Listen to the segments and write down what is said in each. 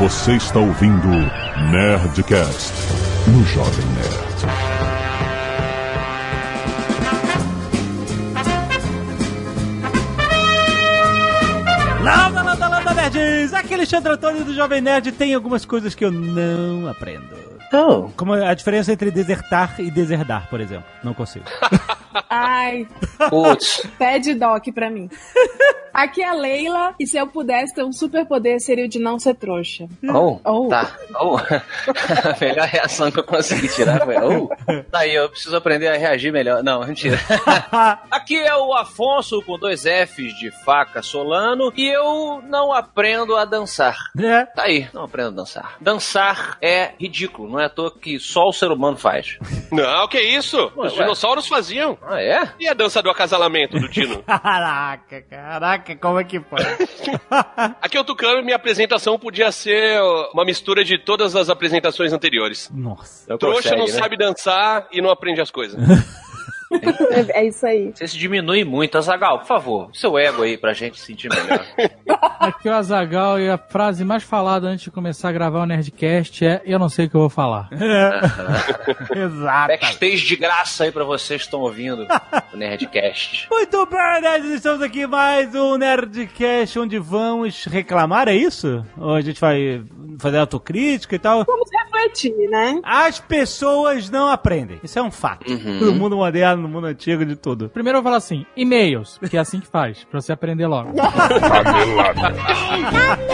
Você está ouvindo Nerdcast no Jovem Nerd. Landa, landa, landa, nerds! Aqui é Alexandre Antônio do Jovem Nerd tem algumas coisas que eu não aprendo. Oh. Como a diferença entre desertar e deserdar, por exemplo. Não consigo. Ai, Putz. pede doc pra mim. Aqui é a Leila, e se eu pudesse ter um superpoder, seria o de não ser trouxa. Oh, Oh. tá. Oh. a melhor reação que eu consegui tirar foi. Oh. Tá aí, eu preciso aprender a reagir melhor. Não, mentira. Aqui é o Afonso com dois Fs de faca Solano e eu não aprendo a dançar. É. Tá aí, não aprendo a dançar. Dançar é ridículo, não é à toa que só o ser humano faz. Não, que isso? Ué, Os ué. dinossauros faziam. Ah, é? E a dança do acasalamento do Dino? Caraca, caraca, como é que pode? Aqui é o Tucano e minha apresentação podia ser uma mistura de todas as apresentações anteriores. Nossa. Não Trouxa não consegue, né? sabe dançar e não aprende as coisas. É, é isso aí. Você se diminui muito, Azagal, por favor. Seu ego aí pra gente sentir melhor. Aqui é o Azagal e a frase mais falada antes de começar a gravar o Nerdcast é Eu não sei o que eu vou falar. Exato. Backstage de graça aí pra vocês que estão ouvindo o Nerdcast. Muito bem, nerds, estamos aqui em mais um Nerdcast onde vamos reclamar, é isso? Ou a gente vai fazer autocrítica e tal? Vamos refletir, né? As pessoas não aprendem. Isso é um fato. No mundo moderno, no mundo antigo, de tudo. Primeiro eu vou falar assim, e-mails, que é assim que faz, pra você aprender logo. Muito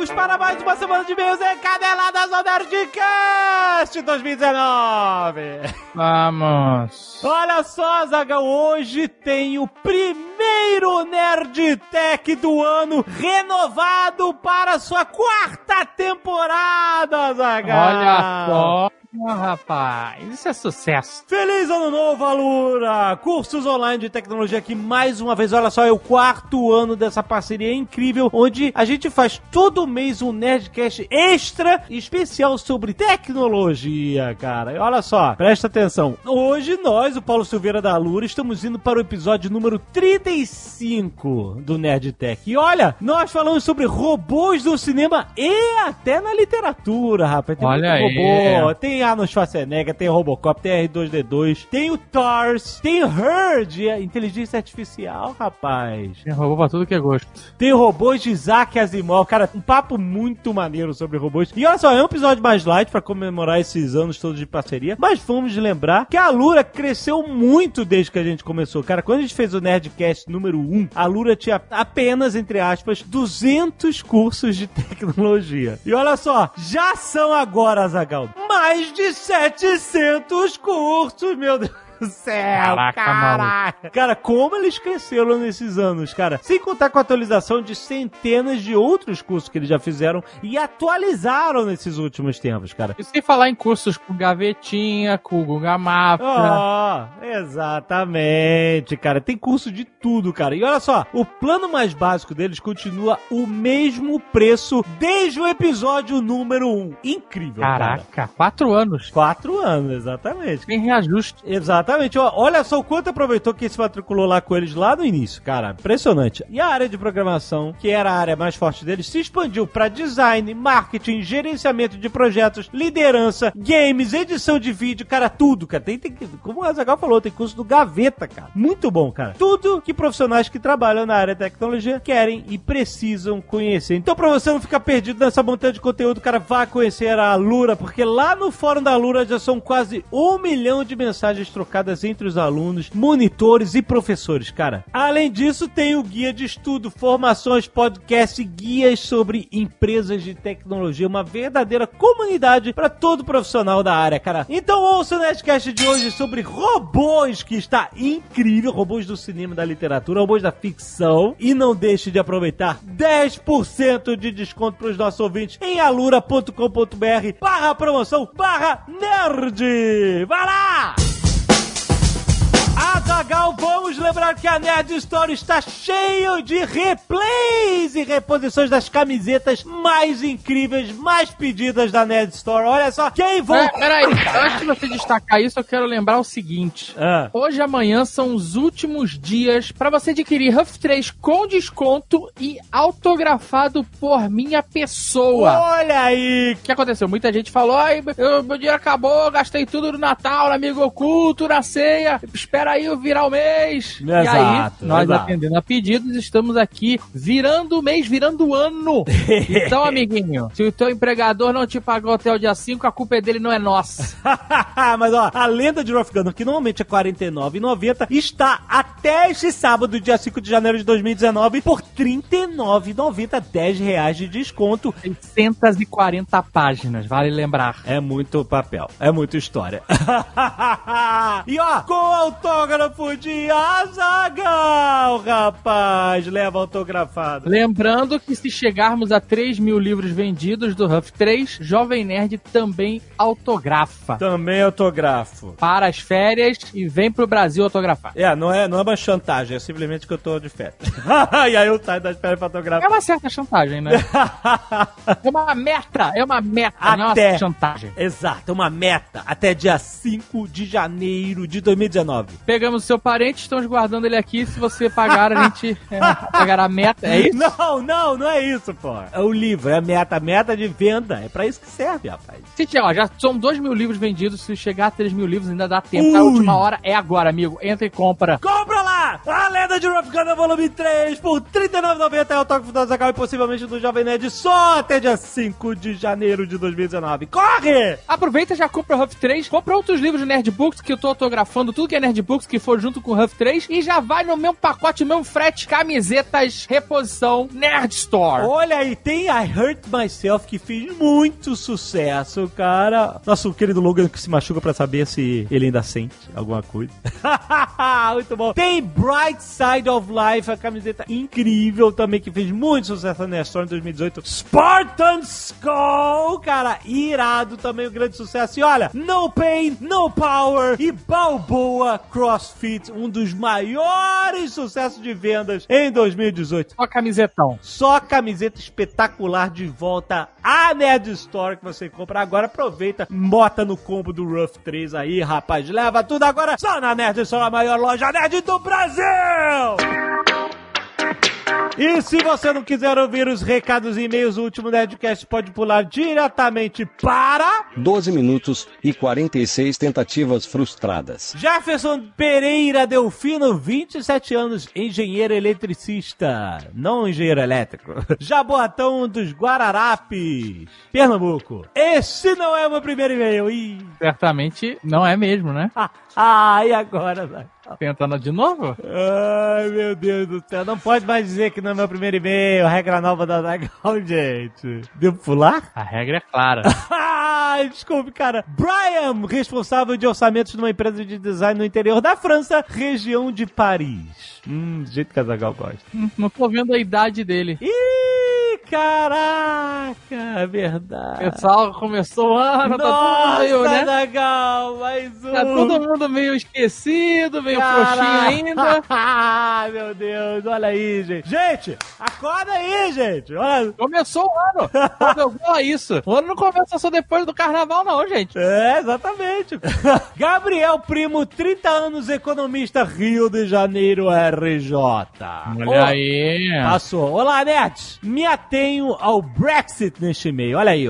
Vamos para mais uma semana de e-mails encadenadas ao Nerdcast 2019. Vamos. Olha só, Zagal, hoje tem o primeiro Nerd Tech do ano renovado para sua quarta temporada, Zagal. Olha só, rapaz, isso é sucesso. Feliz ano novo, Alura! Cursos online de tecnologia aqui mais uma vez. Olha só, é o quarto ano dessa parceria incrível, onde a gente faz todo mês um Nerdcast extra especial sobre tecnologia, cara. E olha só, presta atenção. Hoje nós, o Paulo Silveira da Alura, estamos indo para o episódio número 35 do Nerdtech. E olha, nós falamos sobre robôs do cinema e até na literatura, rapaz. Tem Olha muito aí. robô, tem Arnold Schwarzenegger, tem Robocop, tem R2D2, tem o TARS, tem o Herd, a inteligência artificial, rapaz. Tem robô pra tudo que é gosto. Tem robôs de Isaac Asimov, cara, um papo muito maneiro sobre robôs. E olha só, é um episódio mais light pra comemorar esses anos todos de parceria, mas vamos lembrar que a Lura cresceu muito desde que a gente começou. Cara, quando a gente fez o Nerdcast número 1, a Lura tinha apenas, entre aspas, 200 cursos de tecnologia. E olha só, já são agora, Zagal, mais de 700 cursos, meu Deus do céu, Caraca. Cara, como eles cresceram nesses anos, cara. Sem contar com a atualização de centenas de outros cursos que eles já fizeram e atualizaram nesses últimos tempos, cara. E sem falar em cursos com gavetinha, com o Guga Mafra. Ó, exatamente, cara. Tem curso de tudo, cara. E olha só, o plano mais básico deles continua o mesmo preço desde o episódio número 1. Incrível, cara. Caraca, quatro anos. Quatro anos, exatamente. Tem reajuste. Exatamente. Ó, Olha só o quanto aproveitou que se matriculou lá com eles lá no início, cara. Impressionante. E a área de programação, que era a área mais forte deles, se expandiu para design, marketing, gerenciamento de projetos, liderança, games, edição de vídeo, cara, tudo, cara. Tem, tem, como o Azagal falou, tem curso do Gaveta, cara. Muito bom, cara. Tudo que profissionais que trabalham na área de tecnologia querem e precisam conhecer. Então, pra você não ficar perdido nessa montanha de conteúdo, cara, vá conhecer a Lura, porque lá no fórum da Lura já são quase um milhão de mensagens trocadas entre os alunos, monitores e professores, cara. Além disso, tem o guia de estudo, formações, podcast guias sobre empresas de tecnologia, uma verdadeira comunidade para todo profissional da área, cara. Então ouça o Nerdcast de hoje sobre robôs, que está incrível, robôs do cinema da literatura, robôs da ficção, e não deixe de aproveitar 10% de desconto para os nossos ouvintes em alura.com.br barra promoção barra nerd. Vai lá! Azagal, vamos lembrar que a Nerd Store está cheio de replays e reposições das camisetas mais incríveis, mais pedidas da Nerd Store. Olha só, quem vão... É, peraí, antes de você destacar isso, eu quero lembrar o seguinte. Ah. Hoje e amanhã são os últimos dias para você adquirir Huff 3 com desconto e autografado por minha pessoa. Olha aí, O que aconteceu? Muita gente falou: ai, eu- meu dinheiro acabou, gastei tudo no Natal, no amigo oculto, na ceia. Espera aí eu virar o mês. e aí, Exato, nós exato. atendendo a pedidos, estamos aqui virando o mês, virando o ano. Então, amiguinho, se o teu empregador não te pagou até o dia 5, a culpa é dele, não é nossa. Mas ó, a lenda de Rough Gunner, que normalmente é R$ 49,90, está até este sábado, dia 5 de janeiro de 2019, por R$ 39,90, 10 reais de desconto. 640 páginas, vale lembrar. É muito papel, é muita história. e ó, com autógrafo de Azagal, rapaz, leva autografado. Lembrando que se chegarmos a 3 mil livros vendidos do Huff 3, Jovem Nerd também autografa. Também autografo. Para as férias e vem pro Brasil autografar. É, não é, não é uma chantagem, é simplesmente que eu tô de férias. e aí eu saio das férias pra É autografar. uma certa chantagem, né? É uma meta, é uma meta, não é Até. uma chantagem. Exato, uma meta até dia 5 de janeiro de 2019. Pegamos o seu parente, estamos guardando ele aqui. Se você pagar, a gente é, pagará a meta. É isso? Não, não, não é isso, pô. É o livro, é a meta, a meta de venda. É pra isso que serve, rapaz. Se tiver, ó, já são 2 mil livros vendidos. Se chegar a 3 mil livros, ainda dá tempo. A última hora é agora, amigo. Entra e compra. Compra lá! A Lenda de Rough Gunner Volume 3 por R$ 39,90 é o toque do Zagal e possivelmente do Jovem Nerd só até dia 5 de janeiro de 2019. Corre! Aproveita e já compra o Huff 3, compra outros livros de Nerd Books que eu tô autografando, tudo que é Nerd Books que for junto com o Huff 3 e já vai no mesmo pacote, mesmo frete, camisetas, reposição, Nerd Store. Olha aí, tem I Hurt Myself que fez muito sucesso, cara. Nosso querido Logan que se machuca pra saber se ele ainda sente alguma coisa. muito bom. Tem Bright Side of Life, a camiseta incrível também que fez muito sucesso na Store em 2018. Spartan Skull, cara, irado também, um grande sucesso. E olha, No Pain, No Power e Balboa CrossFit, um dos maiores sucessos de vendas em 2018. Só camisetão. Só camiseta espetacular de volta à Nerd Store que você compra agora. Aproveita, bota no combo do Rough 3 aí, rapaz. Leva tudo agora só na Nerd Store, a maior loja nerd do Brasil! E se você não quiser ouvir os recados e e-mails, o último Nerdcast pode pular diretamente para 12 minutos e 46 tentativas frustradas. Jefferson Pereira Delfino, 27 anos, engenheiro eletricista, não engenheiro elétrico. Jaboatão dos Guararapes, Pernambuco. Esse não é o meu primeiro e-mail. Ih. Certamente não é mesmo, né? Ah, e agora, vai? Tentando de novo? Ai, meu Deus do céu. Não pode mais dizer que não é meu primeiro e-mail. Regra nova da Zagal, gente. Devo pular? A regra é clara. Desculpe, cara. Brian, responsável de orçamentos numa empresa de design no interior da França, região de Paris. Hum, do jeito que a Zagal gosta. Hum, não tô vendo a idade dele. Ih, caraca, é O verdade. pessoal começou o ano, tá meio, né? Mais um. Tá todo mundo meio esquecido, meio frouxinho ainda. Ah, meu Deus, olha aí, gente. Gente, acorda aí, gente. Olha. Começou o ano. A isso. O ano não começa só depois do carnaval, não, gente. É, exatamente. Gabriel Primo, 30 anos, economista, Rio de Janeiro, RJ. Olha aí. Passou. Olá, nerds! Me atenho ao Brexit neste e-mail. Olha aí,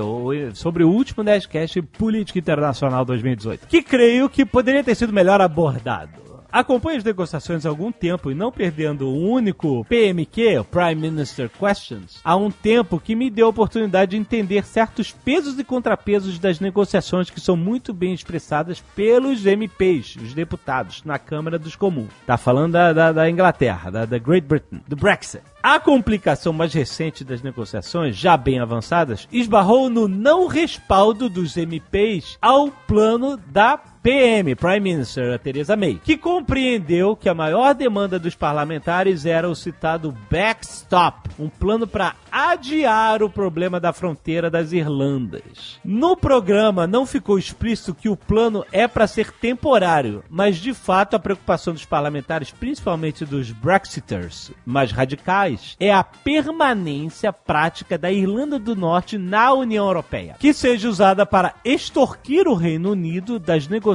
sobre o último Nerdcast Política Internacional 2018, que creio que poderia ter sido melhor abordado. Acompanho as negociações há algum tempo e não perdendo o único PMQ, Prime Minister Questions, há um tempo que me deu a oportunidade de entender certos pesos e contrapesos das negociações que são muito bem expressadas pelos MPs, os deputados, na Câmara dos Comuns. Tá falando da, da, da Inglaterra, da, da Great Britain, do Brexit. A complicação mais recente das negociações, já bem avançadas, esbarrou no não respaldo dos MPs ao plano da PM, Prime Minister, a Theresa May, que compreendeu que a maior demanda dos parlamentares era o citado backstop, um plano para adiar o problema da fronteira das Irlandas. No programa não ficou explícito que o plano é para ser temporário, mas de fato a preocupação dos parlamentares, principalmente dos Brexiters mais radicais, é a permanência prática da Irlanda do Norte na União Europeia, que seja usada para extorquir o Reino Unido das negociações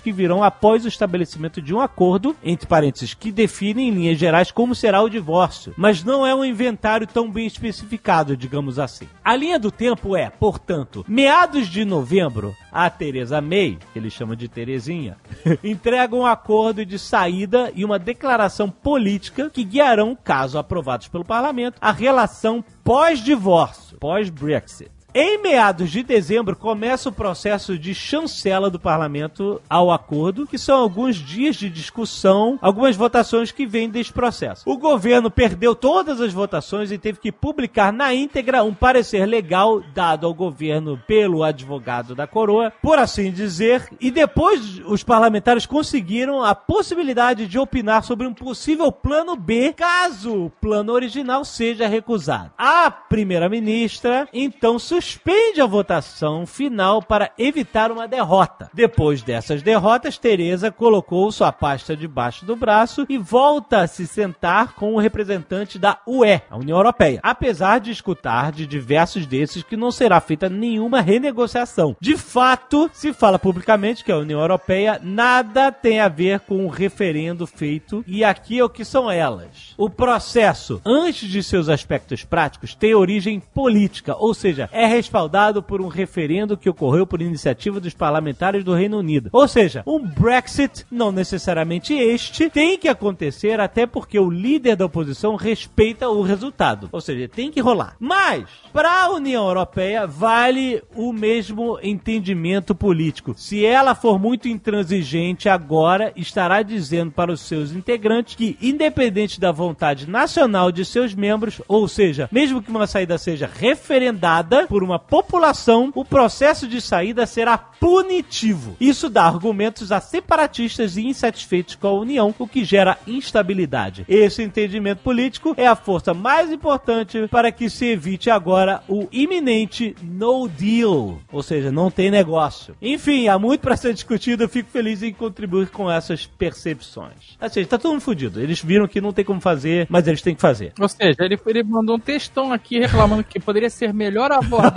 que virão após o estabelecimento de um acordo, entre parênteses, que define em linhas gerais como será o divórcio, mas não é um inventário tão bem especificado, digamos assim. A linha do tempo é, portanto, meados de novembro, a Teresa May, que ele chama de Terezinha, entrega um acordo de saída e uma declaração política que guiarão, caso aprovados pelo parlamento, a relação pós-divórcio, pós-Brexit. Em meados de dezembro começa o processo de chancela do parlamento ao acordo, que são alguns dias de discussão, algumas votações que vêm deste processo. O governo perdeu todas as votações e teve que publicar na íntegra um parecer legal dado ao governo pelo advogado da coroa, por assim dizer, e depois os parlamentares conseguiram a possibilidade de opinar sobre um possível plano B, caso o plano original seja recusado. A primeira-ministra então suspende a votação final para evitar uma derrota. Depois dessas derrotas, Teresa colocou sua pasta debaixo do braço e volta a se sentar com o representante da UE, a União Europeia, apesar de escutar de diversos desses que não será feita nenhuma renegociação. De fato, se fala publicamente que a União Europeia nada tem a ver com o referendo feito e aqui é o que são elas. O processo, antes de seus aspectos práticos, tem origem política, ou seja, é respaldado por um referendo que ocorreu por iniciativa dos parlamentares do Reino Unido. Ou seja, um Brexit, não necessariamente este, tem que acontecer até porque o líder da oposição respeita o resultado. Ou seja, tem que rolar. Mas, para a União Europeia, vale o mesmo entendimento político. Se ela for muito intransigente agora, estará dizendo para os seus integrantes que, independente da vontade nacional de seus membros, ou seja, mesmo que uma saída seja referendada por uma população, o processo de saída será punitivo. Isso dá argumentos a separatistas e insatisfeitos com a União, o que gera instabilidade. Esse entendimento político é a força mais importante para que se evite agora o iminente no deal, ou seja, não tem negócio. Enfim, há muito para ser discutido, eu fico feliz em contribuir com essas percepções. Assim, tá todo mundo fudido. Eles viram que não tem como fazer, mas eles têm que fazer. Ou seja, ele, ele mandou um textão aqui reclamando que poderia ser melhor abordado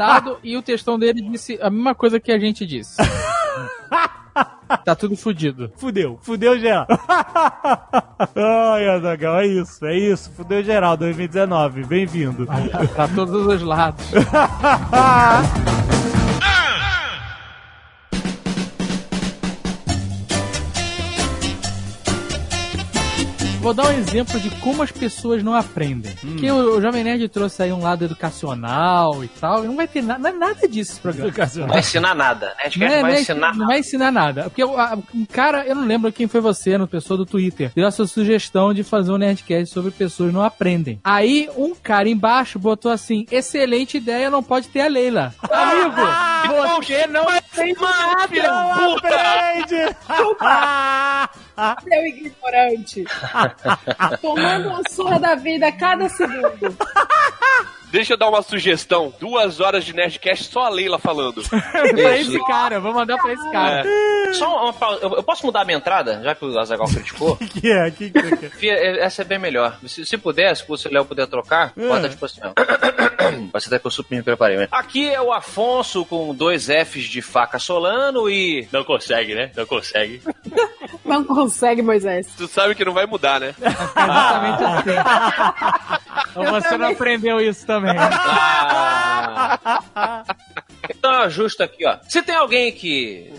e o textão dele disse a mesma coisa que a gente disse. tá tudo fudido. Fudeu, fudeu geral. Ai, Azaghal, é isso, é isso. Fudeu geral 2019. Bem-vindo. pra todos os lados. Vou dar um exemplo de como as pessoas não aprendem. Hum. Que o, o Jovem Nerd trouxe aí um lado educacional e tal, e não vai ter na, não é nada disso esse programa. Não vai ensinar nada. A gente Não, é- vai não é- ensinar não vai ensinar nada. Porque o- a- um cara, eu não lembro quem foi você, no pessoa do Twitter, deu essa sugestão de fazer um Nerdcast sobre pessoas não aprendem. Aí um cara embaixo botou assim: excelente ideia, não pode ter a Leila. Amigo, você não aprende nada. Aprende! Seu ignorante. Tomando uma surra da vida a cada segundo. Deixa eu dar uma sugestão. Duas horas de Nerdcast só a Leila falando. pra esse cara, vou mandar pra esse cara. Só uma, eu, eu posso mudar a minha entrada, já que o Azagal criticou? que é? Que que você quer? Fia, é- essa é bem melhor. Se, se puder, se o Léo puder trocar, bota tipo assim, ó. Parece até que eu super me preparei, né? Aqui é o Afonso com dois Fs de faca solano e. Não consegue, né? Não consegue. Não consegue, Moisés. Tu sabe que não vai mudar, né? Exatamente assim. Ou você não aprendeu isso também. Ah. Então ajusta aqui, ó. Se tem alguém que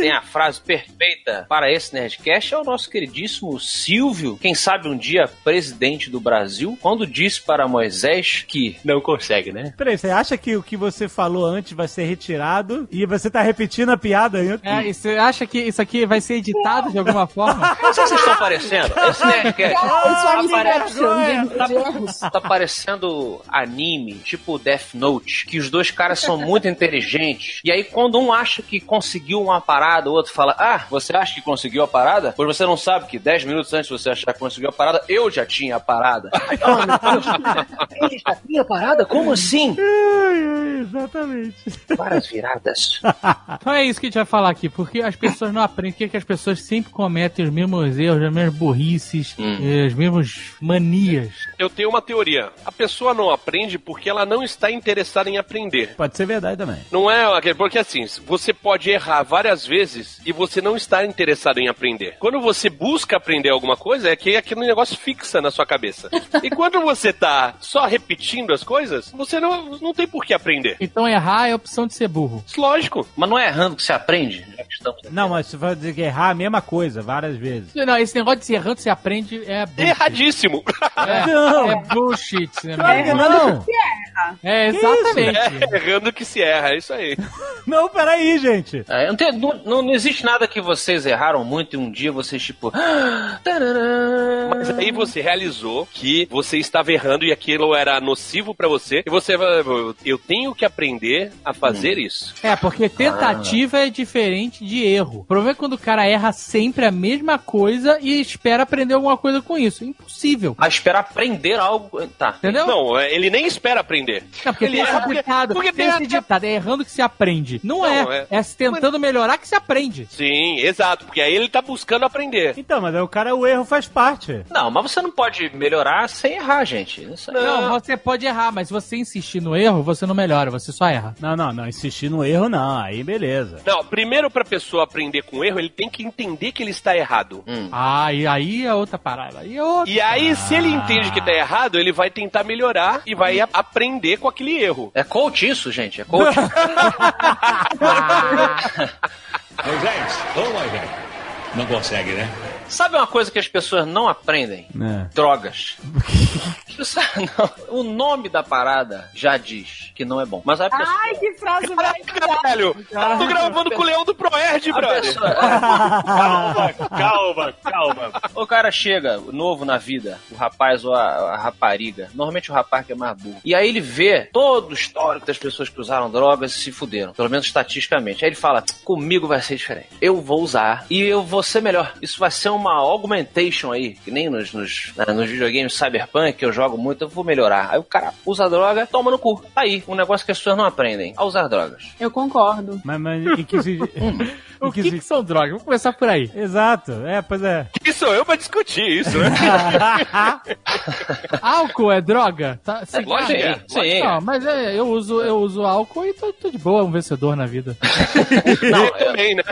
tem a frase perfeita para esse Nerdcast, é o nosso queridíssimo Silvio, quem sabe um dia presidente do Brasil, quando disse para Moisés que não consegue, né? Peraí, você acha que o que você falou antes vai ser retirado e você tá repetindo a piada ainda? É, e você acha que isso aqui vai ser editado de alguma forma? Não sei se vocês estão aparecendo. Esse Nerdcast é uma apare- inception de, de erros. tá parecendo anime, tipo Death Note, que os dois caras são muito inteligentes gente. E aí, quando um acha que conseguiu uma parada, o outro fala: Ah, você acha que conseguiu a parada? Pois você não sabe que 10 minutos antes de você achar que conseguiu a parada, eu já tinha a parada. oh, ele já tinha a parada? Como assim? Exatamente. Várias viradas. Então é isso que a gente vai falar aqui, porque as pessoas não aprendem, porque que as pessoas sempre cometem os mesmos erros, as mesmas burrices, Hum. as mesmas manias. Eu tenho uma teoria. A pessoa não aprende porque ela não está interessada em aprender. Pode ser verdade também. Não é. Porque assim, você pode errar várias vezes e você não está interessado em aprender. Quando você busca aprender alguma coisa, é que aquele negócio fixa na sua cabeça. E quando você tá só repetindo as coisas, você não, não tem por que aprender. Então errar é a opção de ser burro. Lógico. Mas não é errando que se aprende? Que estamos aqui. Não, mas você vai dizer que errar a mesma coisa várias vezes. Não, esse negócio de ser errando, você aprende é bullshit. Erradíssimo. É, Não. é bullshit. Né? Não, É, exatamente. Errando que se erra, é isso aí. não, peraí, gente. É, não, tem- não- não- não existe nada que vocês erraram muito e um dia vocês, tipo. "Ah, tarará." Mas aí você realizou que você estava errando e aquilo era nocivo pra você. E você vai. Eu tenho que aprender a fazer isso. É, porque tentativa é diferente de erro. O problema é quando o cara erra sempre a mesma coisa e espera aprender alguma coisa com isso. Impossível. A esperar aprender algo. Tá. Entendeu? Não, é, ele nem espera aprender. Não, porque Ele tem esse erra- ditado, porque tem tem esse ditado, é errando que se aprende. Não, Não, é, é- é se tentando melhorar que se aprende. Sim, exato. Porque aí ele tá buscando aprender. Então, mas aí o cara, o erro faz parte. Não, mas você não pode melhorar sem errar, gente. Isso aí- Não, você pode errar, mas se você insistir no erro, você não melhora, você só erra. Não, não, não. Insistir no erro, não. Aí, beleza. Não, primeiro pra pessoa aprender com erro, ele tem que entender que ele está errado. Hum. Ah, e aí é outra parada. Aí é outra. E aí, se ele entende que tá errado, ele vai tentar melhorar e vai a- aprender com aquele erro. É coach isso, gente. É coach. Moisés, ô Moisés. Não consegue, né? Sabe uma coisa que as pessoas não aprendem? É. Drogas. Não, o nome da parada já diz que não é bom. Mas a pessoa. Ai, que frase maravilhosa. Velho, eu tô gravando com o Leão do Proerd, brother. pessoa- Calma, calma, calma. o cara chega novo na vida, o rapaz ou a, a rapariga. Normalmente o rapaz que é mais burro. E aí ele vê todo o histórico das pessoas que usaram drogas e se fuderam. Pelo menos estatisticamente. Aí ele fala: comigo vai ser diferente. Eu vou usar e eu vou ser melhor. Isso vai ser uma augmentation aí, que nem nos, nos, né, nos videogames Cyberpunk, que eu jogo muito, eu vou melhorar. Aí o cara usa a droga, toma no cu. Tá aí, um negócio que as pessoas não aprendem: a usar drogas. Eu concordo. Mas, mas em que se... O em que, se- que são drogas? Vamos começar por aí. Exato. É, pois é. Quem sou eu pra discutir isso, né? Álcool é droga? Tá, cigarro? lógico que é. Sim. Não, mas é, eu uso, eu uso álcool e tô, tô de boa, um vencedor na vida. Não, Eu também, né?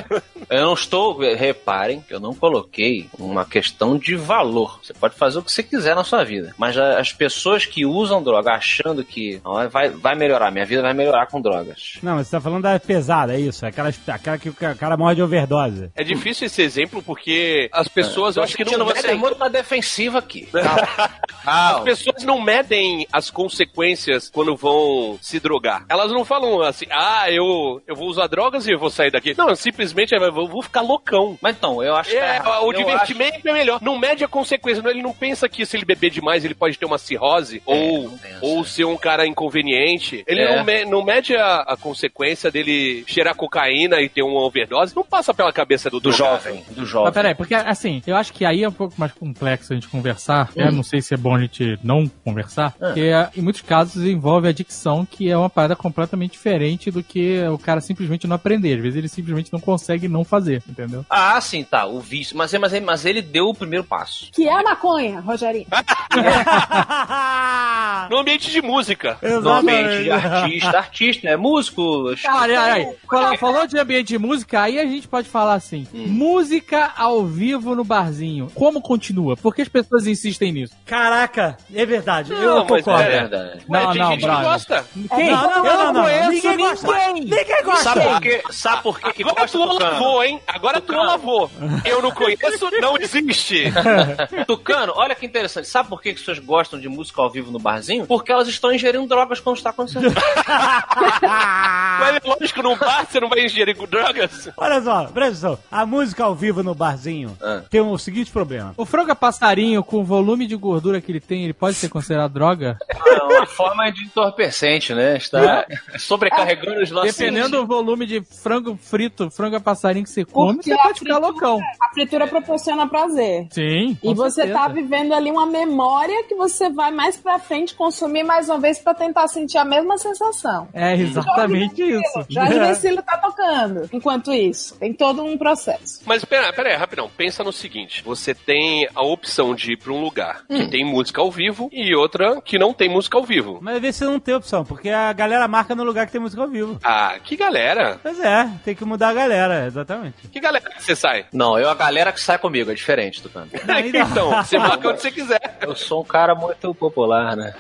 Eu não estou. Reparem, eu não coloquei uma questão de valor. Você pode fazer o que você quiser na sua vida. Mas as pessoas que usam droga achando que ó, vai, vai melhorar, minha vida vai melhorar com drogas. Não, mas você tá falando da pesada, é isso? Aquela, aquela que o ca- cara morre de overdose. É difícil esse exemplo porque as pessoas, eu acho que não Sentindo você medem. muito na defensiva aqui. As pessoas não medem as consequências quando vão se drogar. Elas não falam assim, ah, eu, eu vou usar drogas e eu vou sair daqui. Não, simplesmente eu vou vou ficar loucão. Mas então, eu acho que. É, tá- o divertimento é melhor. Não mede a consequência. Ele não pensa que se ele beber demais ele pode ter uma cirrose ou, não pensa. ou ser um cara inconveniente. Ele É. não, me- não mede a, a consequência dele cheirar cocaína e ter uma overdose. Não passa pela cabeça do, Do drogado. jovem, do Mas jovem. peraí, porque assim, eu acho que aí é um pouco mais complexo a gente conversar. Eu não sei se é bom a gente não conversar, porque é, em muitos casos envolve adicção, que é uma parada completamente diferente do que o cara simplesmente não aprender. Às vezes ele simplesmente não consegue não fazer, entendeu? Ah, sim, tá. O vício. Mas, mas, mas ele deu o primeiro passo. Que é a maconha, Rogerinho. No ambiente de música. No ambiente de artista, artista, é músico. Olha, aí, aí, falou, falou de ambiente de música, aí a gente pode falar assim: música ao vivo no barzinho. Como continua? Por que as pessoas insistem nisso? Caraca, é verdade. Não, eu concordo. É verdade. Ué, Não, tem não, gente que gosta. Quem? Não, não, eu não, não, não, conheço ninguém ninguém. gosta. Ninguém gosta. Sabe por quê? Sabe por quê que Agora gosta tu lavou, hein? Agora tu lavou. Eu não conheço, não existe. Tucano, olha que interessante. Sabe por que que as pessoas gostam de música ao vivo no barzinho? porque elas estão ingerindo drogas quando está acontecendo. Mas é lógico, num bar você não vai ingerir drogas. Olha só, presta atenção. A música ao vivo no barzinho Ah. tem o seguinte problema. O frango a passarinho, com o volume de gordura que ele tem, ele pode ser considerado droga? É uma forma de entorpecente, né? Está sobrecarregando os nossos Dependendo do volume de frango frito, frango a passarinho que você come, Porque você pode ficar loucão. A fritura proporciona prazer. Sim. E você certeza. tá vivendo ali uma memória que você vai mais pra frente consumir mais uma vez pra tentar sentir a mesma sensação. É exatamente isso. Jorge É. Vecilo tá tocando. Enquanto isso, tem todo um processo. Mas pera, pera aí, rapidão. Pensa no seguinte: você tem a opção de ir pra um lugar que tem música ao vivo e outra que não tem música ao vivo. Mas às vezes você não tem opção, porque a galera marca no lugar que tem música ao vivo. Ah, que galera! Pois é, tem que mudar a galera, exatamente. Que galera que você sai? Não, eu a galera que sai comigo, é diferente, Tucano. Então, você marca onde você quiser. Eu sou um cara muito popular, né?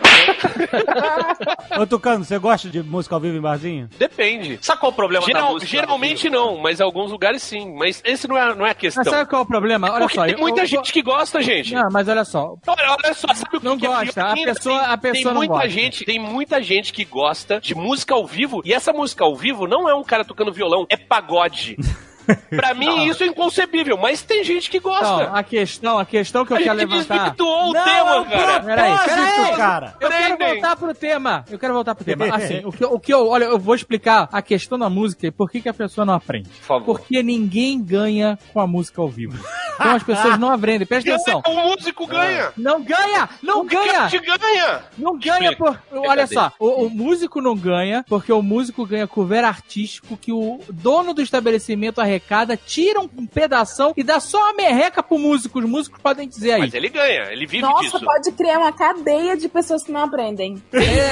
Ô Tucano, você gosta de música ao vivo em barzinho? Depende. Sabe qual o problema da Geral- música? geralmente não, mas em alguns lugares sim. Mas esse não é, não é a questão. Mas sabe qual é o problema? Olha Porque só. tem eu- muita eu- gente que gosta, gente. Não, mas olha só. Olha, olha só, sabe o que Não que é gosta, pior a pessoa- a Tem- pessoa tem não muita gosta. gente, tem muita gente que gosta de música ao vivo e essa música ao vivo não é um cara tocando violão, é pagode. pra mim isso é inconcebível, mas tem gente que gosta. Então, a questão, a questão que eu a quero gente levantar. desvirtuou o Não, tema, é um cara. Peraí, peraí. cara. Eu quero voltar pro tema. Eu quero voltar pro tema. Assim, o que, o que eu. Olha, eu vou explicar a questão da música e por que, que a pessoa não aprende. Por favor. Porque ninguém ganha com a música ao vivo. Então as pessoas não aprendem. Presta atenção. O músico ganha. Não ganha! Não O ganha! ganha. Não ganha por. Olha só, o, o músico não ganha, porque o músico ganha cover artístico que o dono do estabelecimento arrecada, tira um pedação e dá só uma merreca pro músico. Os músicos podem dizer aí. Mas ele ganha, ele vive Nossa, disso. pode criar uma cadeia de pessoas que não aprendem. É.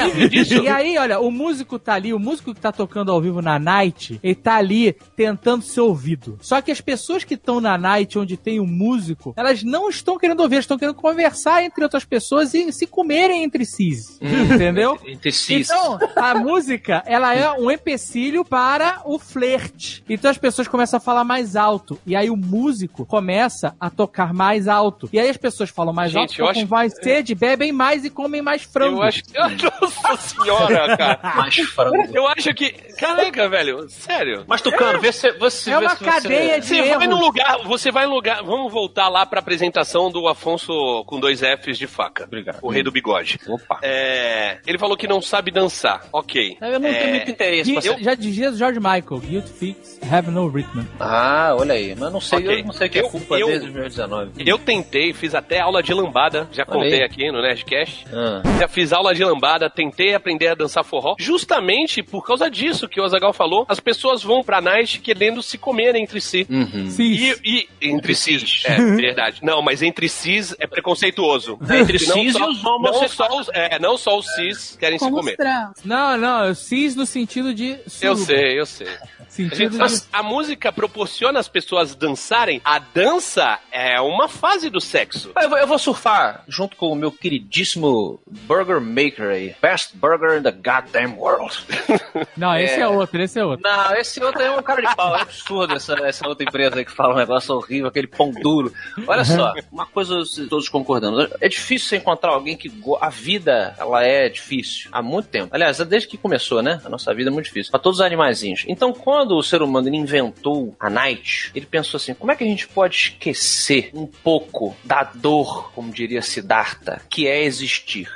E aí, olha, o músico tá ali, o músico que tá tocando ao vivo na night, ele tá ali tentando ser ouvido. Só que as pessoas que estão na night, onde tem o músico, elas não estão querendo ouvir, elas estão querendo conversar entre outras pessoas e se comerem entre si. Entendeu? Entre si. Então, a música, ela é um empecilho para o flerte. Então as pessoas começam a falar mais alto. E aí o músico começa a tocar mais alto. E aí as pessoas falam mais Gente, alto, eu acho- mais sede, bebem mais e comem mais frango. Eu acho que. Nossa senhora, cara. Mais frango. Eu acho que. Caraca, velho, sério. Mas, Tucano, vê se você. É uma se cadeia de Você vai erros. no lugar, você vai no lugar. Vamos voltar lá pra apresentação do Afonso com dois Fs de faca. Obrigado. O rei do bigode. Opa. É, ele falou que não sabe dançar. Ok. Eu não É, tenho muito interesse. ser- Já dizia George Michael, Guilt Fix, Have No Rhythm. Ah, olha aí. Mas não sei, Ok. eu não sei o que é Eu- culpa eu- desde 2019. Eu tentei, fiz até aula de lambada, já Olha contei aí. aqui no Nerdcast. Ah. Já fiz aula de lambada, tentei aprender a dançar forró, justamente por causa disso que o Azagal falou. As pessoas vão pra night querendo se comer entre si. Uhum. Cis. E, e entre cis, é verdade. Não, mas entre cis é preconceituoso. Entre Não cis e os não homossexuais. só os, é, não só os cis querem se Como comer. os trans. Não, não, cis no sentido de Eu suruba. sei, eu sei. A, Sentido gente- de... a- a música proporciona as pessoas dançarem. A dança é uma fase do sexo. Eu vou, eu vou surfar junto com o meu queridíssimo Burger Maker aí. Best burger in the goddamn world. Não, esse é. É. outro, esse é outro. Não, esse outro é um cara de pau. É absurdo essa, essa outra empresa aí que fala um negócio horrível, aquele pão duro. Olha só, uma coisa todos concordando. É difícil você encontrar alguém que. go- A vida, ela é difícil. Há muito tempo. Aliás, desde que começou, né? A nossa vida é muito difícil. Pra todos os animaizinhos. Então, quando o ser humano inventou a Night, ele pensou assim: como é que a gente pode esquecer um pouco da dor, como diria Siddhartha, que é existir?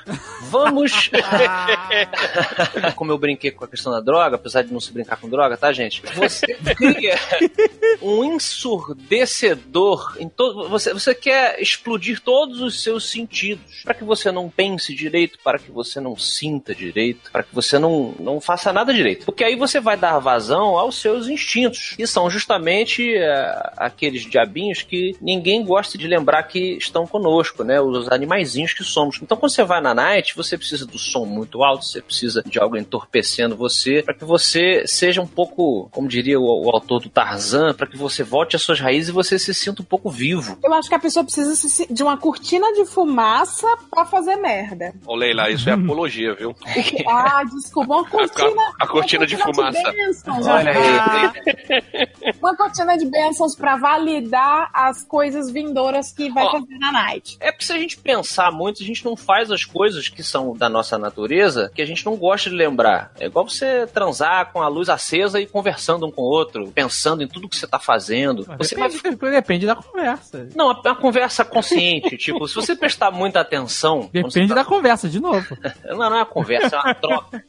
Vamos. como eu brinquei com a questão da droga, apesar de não se brincar com droga, tá, gente? Você cria um ensurdecedor em todo. Você, você quer explodir todos os seus sentidos para que você não pense direito, para que você não sinta direito, para que você não, não faça nada direito. Porque aí você vai dar vazão aos seus instintos, que são justamente eh, aqueles diabinhos que ninguém gosta de lembrar que estão conosco, né? Os animaizinhos que somos. Então, quando você vai na night, você precisa do som muito alto, você precisa de algo entorpecendo você, para que você seja um pouco, como diria o, o autor do Tarzan, para que você volte às suas raízes e você se sinta um pouco vivo. Eu acho que a pessoa precisa se- de uma cortina de fumaça pra fazer merda. Ô, Leila, isso é apologia, viu? Ah, desculpa, uma cortina. a cortina de fumaça. bênçãos, Olha ah, aí. Uma, co- cortina de bênçãos pra validar as coisas vindouras que vai Ó. fazer na night. É porque se a gente pensar muito, a gente não faz as coisas que são da nossa natureza que a gente não gosta de lembrar. É igual você transar com a luz acesa e conversando um com o outro, pensando em tudo que você tá fazendo. Você vai Depende, depende da conversa. Não, a, a conversa consciente. tipo, se você prestar muita atenção. Depende tá- da conversa, de novo. Não, não é uma conversa, é uma troca.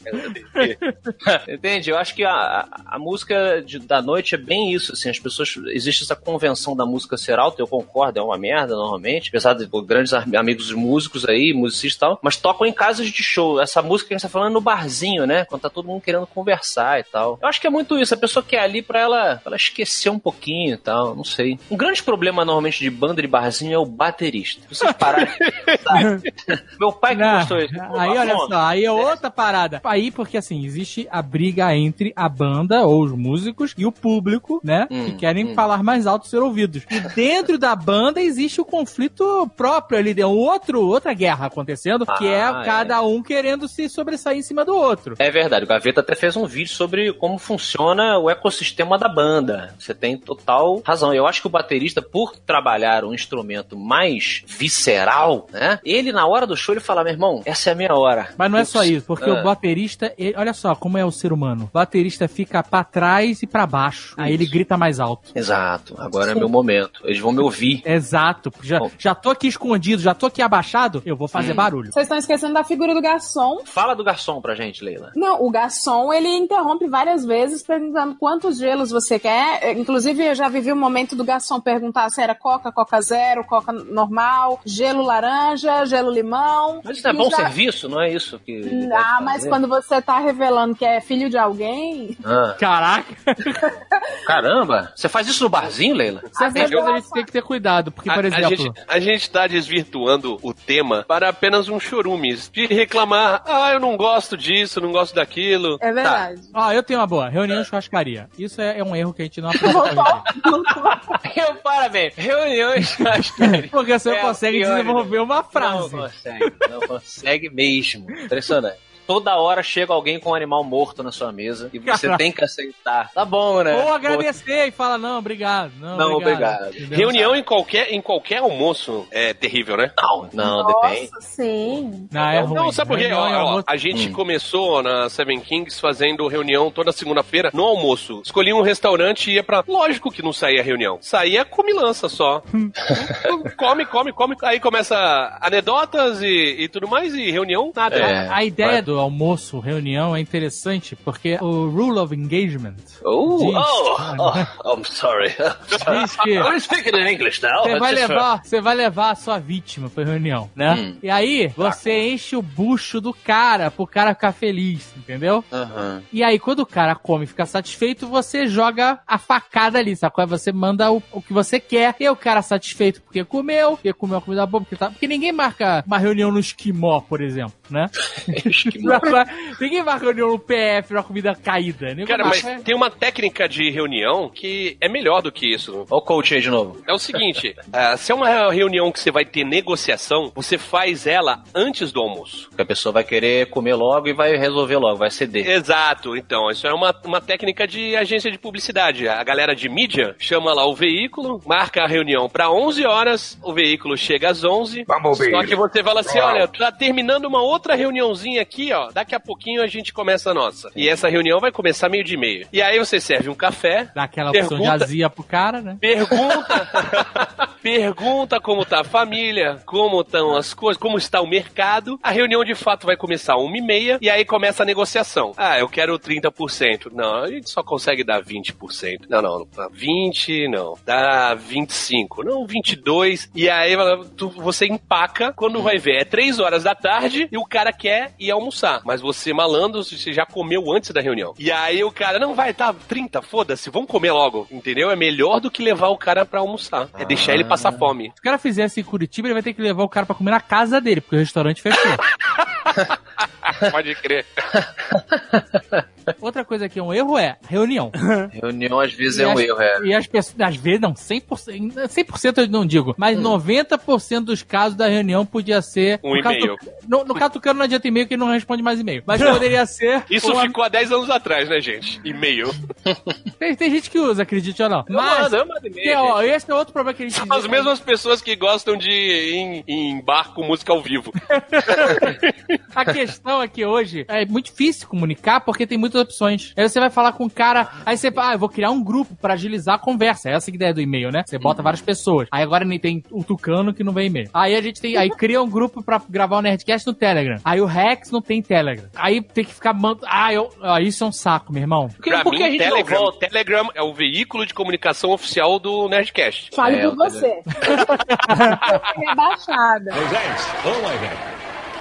Entende? Eu acho que a, a, a música de- da noite é bem isso. Assim, as pessoas. Existe essa convenção da música ser alta, eu concordo, é uma merda normalmente. Apesar de grandes am- amigos músicos aí, musicistas e tal, mas tocam em casas de show. Essa música que a gente tá falando é no barzinho, né? Quando tá todo mundo querendo conversar e tal. Eu acho que é muito isso. A pessoa quer ali pra ela, pra ela esquecer um pouquinho e tal. Não sei. Um grande problema normalmente de banda de barzinho é o baterista. Pararem. sabe? Meu pai que gostou isso. Aí, olha só, aí é outra parada. Aí, porque assim, existe a briga entre a banda, ou os músicos, e o público, né? Hum, que querem hum. falar mais alto ser ouvidos. E dentro da banda existe o conflito próprio ali, tem outro, outra guerra acontecendo, que é Ah, cada um querendo se sobressair em cima do outro. É verdade, o Gaveta até fez um vídeo sobre como funciona o ecossistema da banda. Você tem total razão. Eu acho que o baterista, por trabalhar um instrumento mais visceral, né? Ele, na hora do show, ele fala: meu irmão, essa é a minha hora. Mas não é só isso, porque Ah. o baterista, ele- olha só como é o ser humano. O baterista fica pra trás e pra baixo. Aí ele grita mais alto. Exato, agora é meu momento. Eles vão me ouvir. Exato. Já, Bom. já tô aqui escondido, já tô aqui abaixado, eu vou fazer Hum. barulho. Vocês estão esquecendo da figura do garçom. Fala do garçom pra gente, Leila. Não, o garçom, ele interrompe várias vezes perguntando quantos gelos você quer. É, Inclusive, eu já vivi o momento do garçom perguntar se era coca, coca zero, coca normal, gelo laranja, gelo limão. Mas isso não é bom já- serviço, não é isso que. Ah, mas fazer? quando você tá revelando que é filho de alguém, Ah, Caraca, caramba! Você faz isso no barzinho, Leila? vezes coisas a gente tem que ter cuidado, porque, por a, exemplo, a gente, a gente tá desvirtuando o tema para apenas um chorumes de reclamar, ah, eu não gosto disso, não gosto daquilo. é verdade. ó, eu tenho uma boa, reunião de churrascaria. Isso é, é um erro que a gente não aprende. Eu, parabéns. Reuniões, acho que. Porque você É consegue desenvolver uma Não frase. consegue, não consegue mesmo. Impressionante. Toda hora chega alguém com um animal morto na sua mesa e você Caraca. tem que aceitar. Tá bom, né? Ou agradecer e fala, não, obrigado. Não, Não, obrigado. Entendeu? Reunião em qualquer, em qualquer almoço é terrível, né? Não, não, depende. Nossa, sim. Não, é ruim. Não, sabe por quê? Ó, ó, a gente Hum. começou na Seven Kings fazendo reunião toda segunda-feira no almoço. Escolhi um restaurante e ia pra. Lógico que não saía reunião. Saía comilança só. come, come, come. Aí começa anedotas e, e tudo mais, e reunião, nada. É. A ideia do almoço, reunião, é interessante porque o Rule of Engagement Oh, Diz. oh, oh, I'm sorry. diz que I'm speaking in English now. Você vai just- levar, você vai levar a sua vítima pra reunião, né? Hum. E aí, você enche o bucho do cara pro cara ficar feliz, entendeu? Aham. E aí, quando o cara come e fica satisfeito, você joga a facada ali, sacou? Aí você manda o, o que você quer. E o cara satisfeito porque comeu, porque comeu a comida boa, porque tá. Porque ninguém marca uma reunião no esquimó, por exemplo, né? ninguém marca reunião no PF, uma comida caída. Ninguém Cara, mas marca- tem uma técnica de reunião que é melhor do que isso. Olha o coach aí de novo. É o seguinte, ah, se é uma reunião que você vai ter negociação, você faz ela antes do almoço. Porque a pessoa vai querer comer logo e vai resolver logo, vai ceder. Exato, então, isso é uma, uma técnica de agência de publicidade. A galera de mídia chama lá o veículo, marca a reunião pra 11 horas, o veículo chega às 11. Só que você fala assim, olha, tá terminando uma outra reuniãozinha aqui, ó, daqui a pouquinho a gente começa a nossa. E essa reunião vai começar meio de meio. E aí você serve um café, Dá aquela opção de Pergunta- azia pro cara, né? Pergunta, pergunta como tá a família, como estão as coisas, como está o mercado. A reunião de fato vai começar uma e meia e aí começa a negociação. Ah, eu quero 30%. Não, a gente só consegue dar 20%. Não, não, não, 20, não. Dá 25, não, 22. E aí tu- você empaca, quando vai ver, é 3 horas da tarde e o cara quer ir almoçar. Mas você, malandro, você já comeu antes da reunião. E aí o cara, não, vai, tá, 30, foda-se, vamos comer logo. Entendeu? É melhor do que levar o cara pra almoçar. É deixar ele passar fome. Se o cara fizesse em Curitiba, ele vai ter que levar o cara pra comer na casa dele, porque o restaurante fechou. Pode crer. Outra coisa que é um erro é reunião. Reunião às vezes E é um as- erro, é. E as pessoas, às vezes, não, 100%, 100% eu não digo, mas 90% dos casos da reunião podia ser... Um e-mail. No, no caso do Cano não adianta e-mail que ele não responde mais e-mail. Mas poderia ser... Isso uma- ficou há 10 anos atrás, né, gente? E-mail. tem, tem gente que usa, acredite ou não. Eu Mas, mando, eu mando e-mail. ó, gente. esse é outro problema que a gente... São as mesmas pessoas que gostam de ir em, em bar com música ao vivo. A questão é que hoje é muito difícil comunicar porque tem muitas opções. Aí você vai falar com o cara, aí você fala, ah, eu vou criar um grupo pra agilizar a conversa. Essa é a ideia do e-mail, né? Você bota várias pessoas. Aí agora nem tem o Tucano que não vem e-mail. Aí a gente tem, aí cria um grupo pra gravar o Nerdcast no Telegram. Aí o Rex não tem Telegram. Aí tem que ficar mando, ah, eu, ah, isso é um saco, meu irmão. Por que, pra por que mim, a gente Telegram, não volta? Telegram é o veículo de comunicação oficial do Nerdcast. Fale É, por você. Rebaixada. Ô Moisés.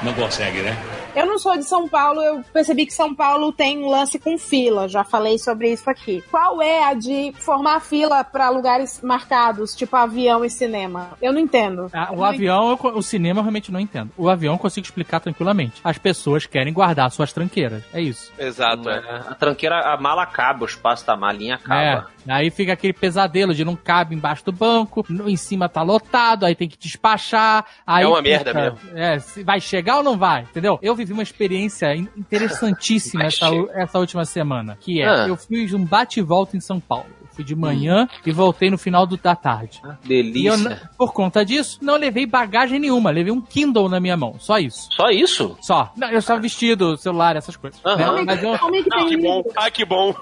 Não consegue, né? Eu não sou de São Paulo, eu percebi que São Paulo tem um lance com fila, já falei sobre isso aqui. Qual é a de formar fila pra lugares marcados, tipo avião e cinema? Eu não entendo. Ah, o Não avião, eu o cinema eu realmente não entendo. O avião eu consigo explicar tranquilamente. As pessoas querem guardar suas tranqueiras. É isso. Exato. é. É, A tranqueira, a mala acaba, o espaço da malinha acaba. É. Aí fica aquele pesadelo de não cabe embaixo do banco, em cima tá lotado, aí tem que despachar. Aí É uma fica- merda mesmo. É, vai chegar ou não vai, entendeu? Eu vivi uma experiência in- interessantíssima essa, essa última semana, que é, Ah. eu fiz um bate e volta em São Paulo. Eu fui de manhã e voltei no final do, da tarde. E eu, Delícia. n- por conta disso, não levei bagagem nenhuma, levei um Kindle na minha mão, só isso. Só isso? Só. Não, eu estava vestido, celular, essas coisas. Né? Mas eu, que Ah, que bom. Ah, que bom.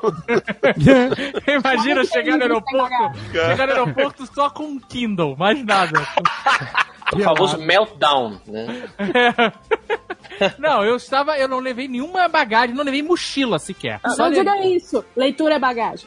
Imagina chegar no aeroporto, chegar no aeroporto só com um Kindle, mais nada. O famoso meltdown, né? Não, eu estava, eu não levei nenhuma bagagem, não levei mochila sequer. Só Não levei- diga isso. Leitura é bagagem.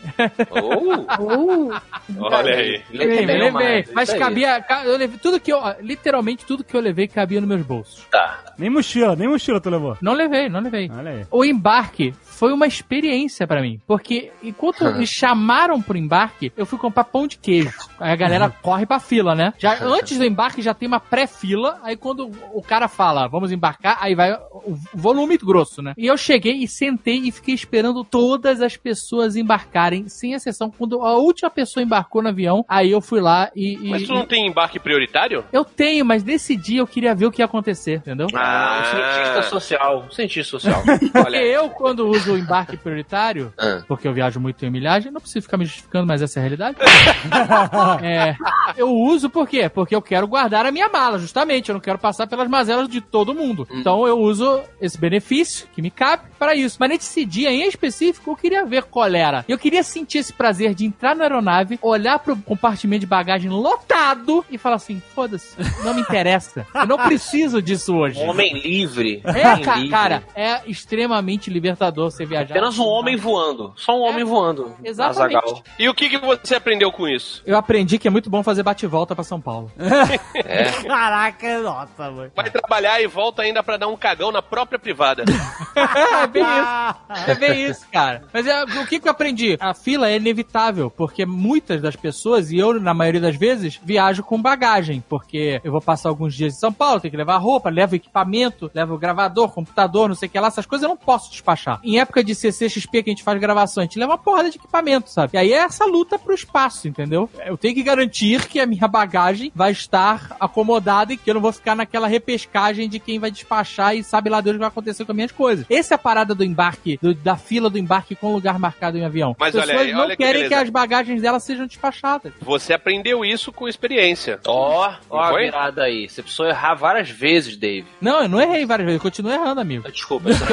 Oh, Uh, Olha aí. Levei, levei, mais, mas cabia, ca- eu levei tudo que eu, literalmente tudo que eu levei cabia nos meus bolsos. Tá. Nem mochila, nem mochila tu levou. Não levei, não levei. Olha aí. O embarque foi uma experiência pra mim, porque enquanto me chamaram pro embarque, eu fui comprar pão de queijo. Aí a galera corre pra fila, né? Já antes do embarque já tem uma pré-fila, aí quando o cara fala, vamos embarcar, aí vai o volume grosso, né? E eu cheguei e sentei e fiquei esperando todas as pessoas embarcarem, sem exceção, quando a última pessoa embarcou no avião, aí eu fui lá e, e- Mas tu não tem embarque prioritário? eu tenho, mas nesse dia eu queria ver o que ia acontecer, entendeu? Ah, cientista social. Um cientista social. Porque Olha. eu, quando uso o embarque prioritário, Ah. porque eu viajo muito em milhagem, não preciso ficar me justificando, mas essa é a realidade. É, eu uso por quê? Porque eu quero guardar a minha mala, justamente. Eu não quero passar pelas mazelas de todo mundo. Então eu uso esse benefício que me cabe para isso. Mas nesse dia em específico, eu queria ver qual era. Eu queria sentir esse prazer de entrar na aeronave, olhar pro compartimento de bagagem lotado e falar assim: foda-se, não me interessa. Eu não preciso disso hoje. Um homem livre. É, Homem ca- livre. cara, é extremamente libertador você viajar. Apenas um homem voando. Só um homem voando. Exatamente. Azaghal. E o que, que você aprendeu com isso? Eu aprendi que é muito bom fazer bate-volta pra São Paulo. Caraca, nossa, mano. Vai trabalhar e volta ainda pra dar um cagão na própria privada. é bem isso. É bem isso, cara. Mas é, o que, que eu aprendi? A fila é inevitável, porque muitas das pessoas, e eu, na maioria das vezes, viajo com bagagem, porque eu vou passar alguns dias em São Paulo, tenho que levar roupa, levo equipamento, levo gravador, computador, não sei o que lá, essas coisas eu não posso despachar. Em época de CCXP que a gente faz gravação, a gente leva uma porrada de equipamento, sabe? E aí é essa luta pro espaço, entendeu? Eu tenho que garantir que a minha bagagem vai estar acomodada e que eu não vou ficar naquela repescagem de quem vai despachar e sabe lá Deus o que vai acontecer com as minhas coisas. Essa é a parada do embarque, do- da fila do embarque com lugar marcado em avião. Mas as olha pessoas aí, não olha que querem que, beleza. as bagagens delas sejam despachadas. Você aprendeu isso com experiência. Ó, ó a Foi? virada aí. Você precisou errar várias vezes, Dave. Não, eu não errei várias vezes, eu continuo errando, amigo. Desculpa.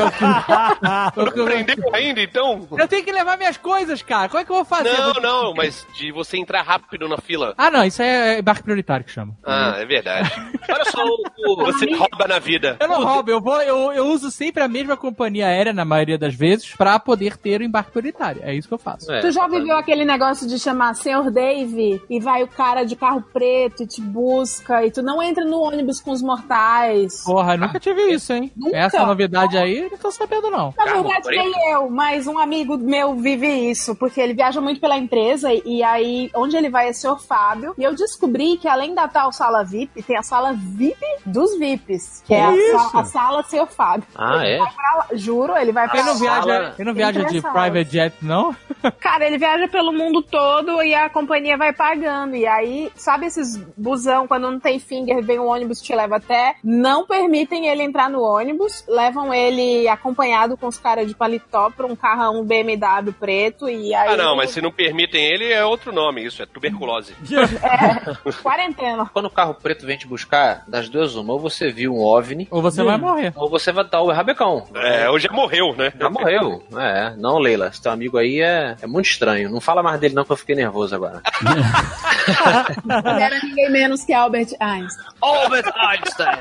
Eu, eu- Aprendeu ainda, então? eu tenho que levar minhas coisas, cara. Como é que eu vou fazer? Não, Vou- não, mas de você entrar rápido na fila. Ah, não, isso é embarque prioritário que chama. Ah, é verdade. Olha só, Você rouba na vida. Eu não roubo, eu, vou, eu, eu uso sempre a mesma companhia aérea, na maioria das vezes, pra poder ter o embarque prioritário. É isso que eu faço. É, tu já viveu aquele negócio de chamar Senhor Dave e vai o cara de carro preto e te busca e tu não entra no ônibus com os mortais? Porra, nunca tive isso, hein? Nunca? Essa novidade aí, não tô sabendo, não. Na verdade, nem eu, mas um amigo meu vive isso, porque ele viaja muito pela empresa e aí onde ele vai é Sr. Fábio. E eu descobri que além da tal sala VIP, tem a sala VIP dos VIPs, que é a, sa- a sala, seu Fábio. Ah, é? Pra Juro, ele vai pra Ele não viaja, ele não viaja de private jet, não? Cara, ele viaja pelo mundo todo e a companhia vai pagando. E aí, sabe esses busão, quando não tem finger, vem um ônibus te leva até? Não permitem ele entrar no ônibus, levam ele acompanhado com os caras de paletó pra um carrão BMW preto e aí... Ah, não, mas se não permitem ele, é outro nome, isso, é tuberculose. Quarentena. Quando o carro preto vem te buscar, das duas uma, ou você viu um OVNI, Ou você vai morrer. ou você vai dar o rabecão. É, hoje já morreu, né? Já morreu. É, não, Leila. Esse teu amigo aí é, é muito estranho. Não fala mais dele, não, que eu fiquei nervoso agora. Ele era ninguém menos que Albert Einstein. Albert Einstein!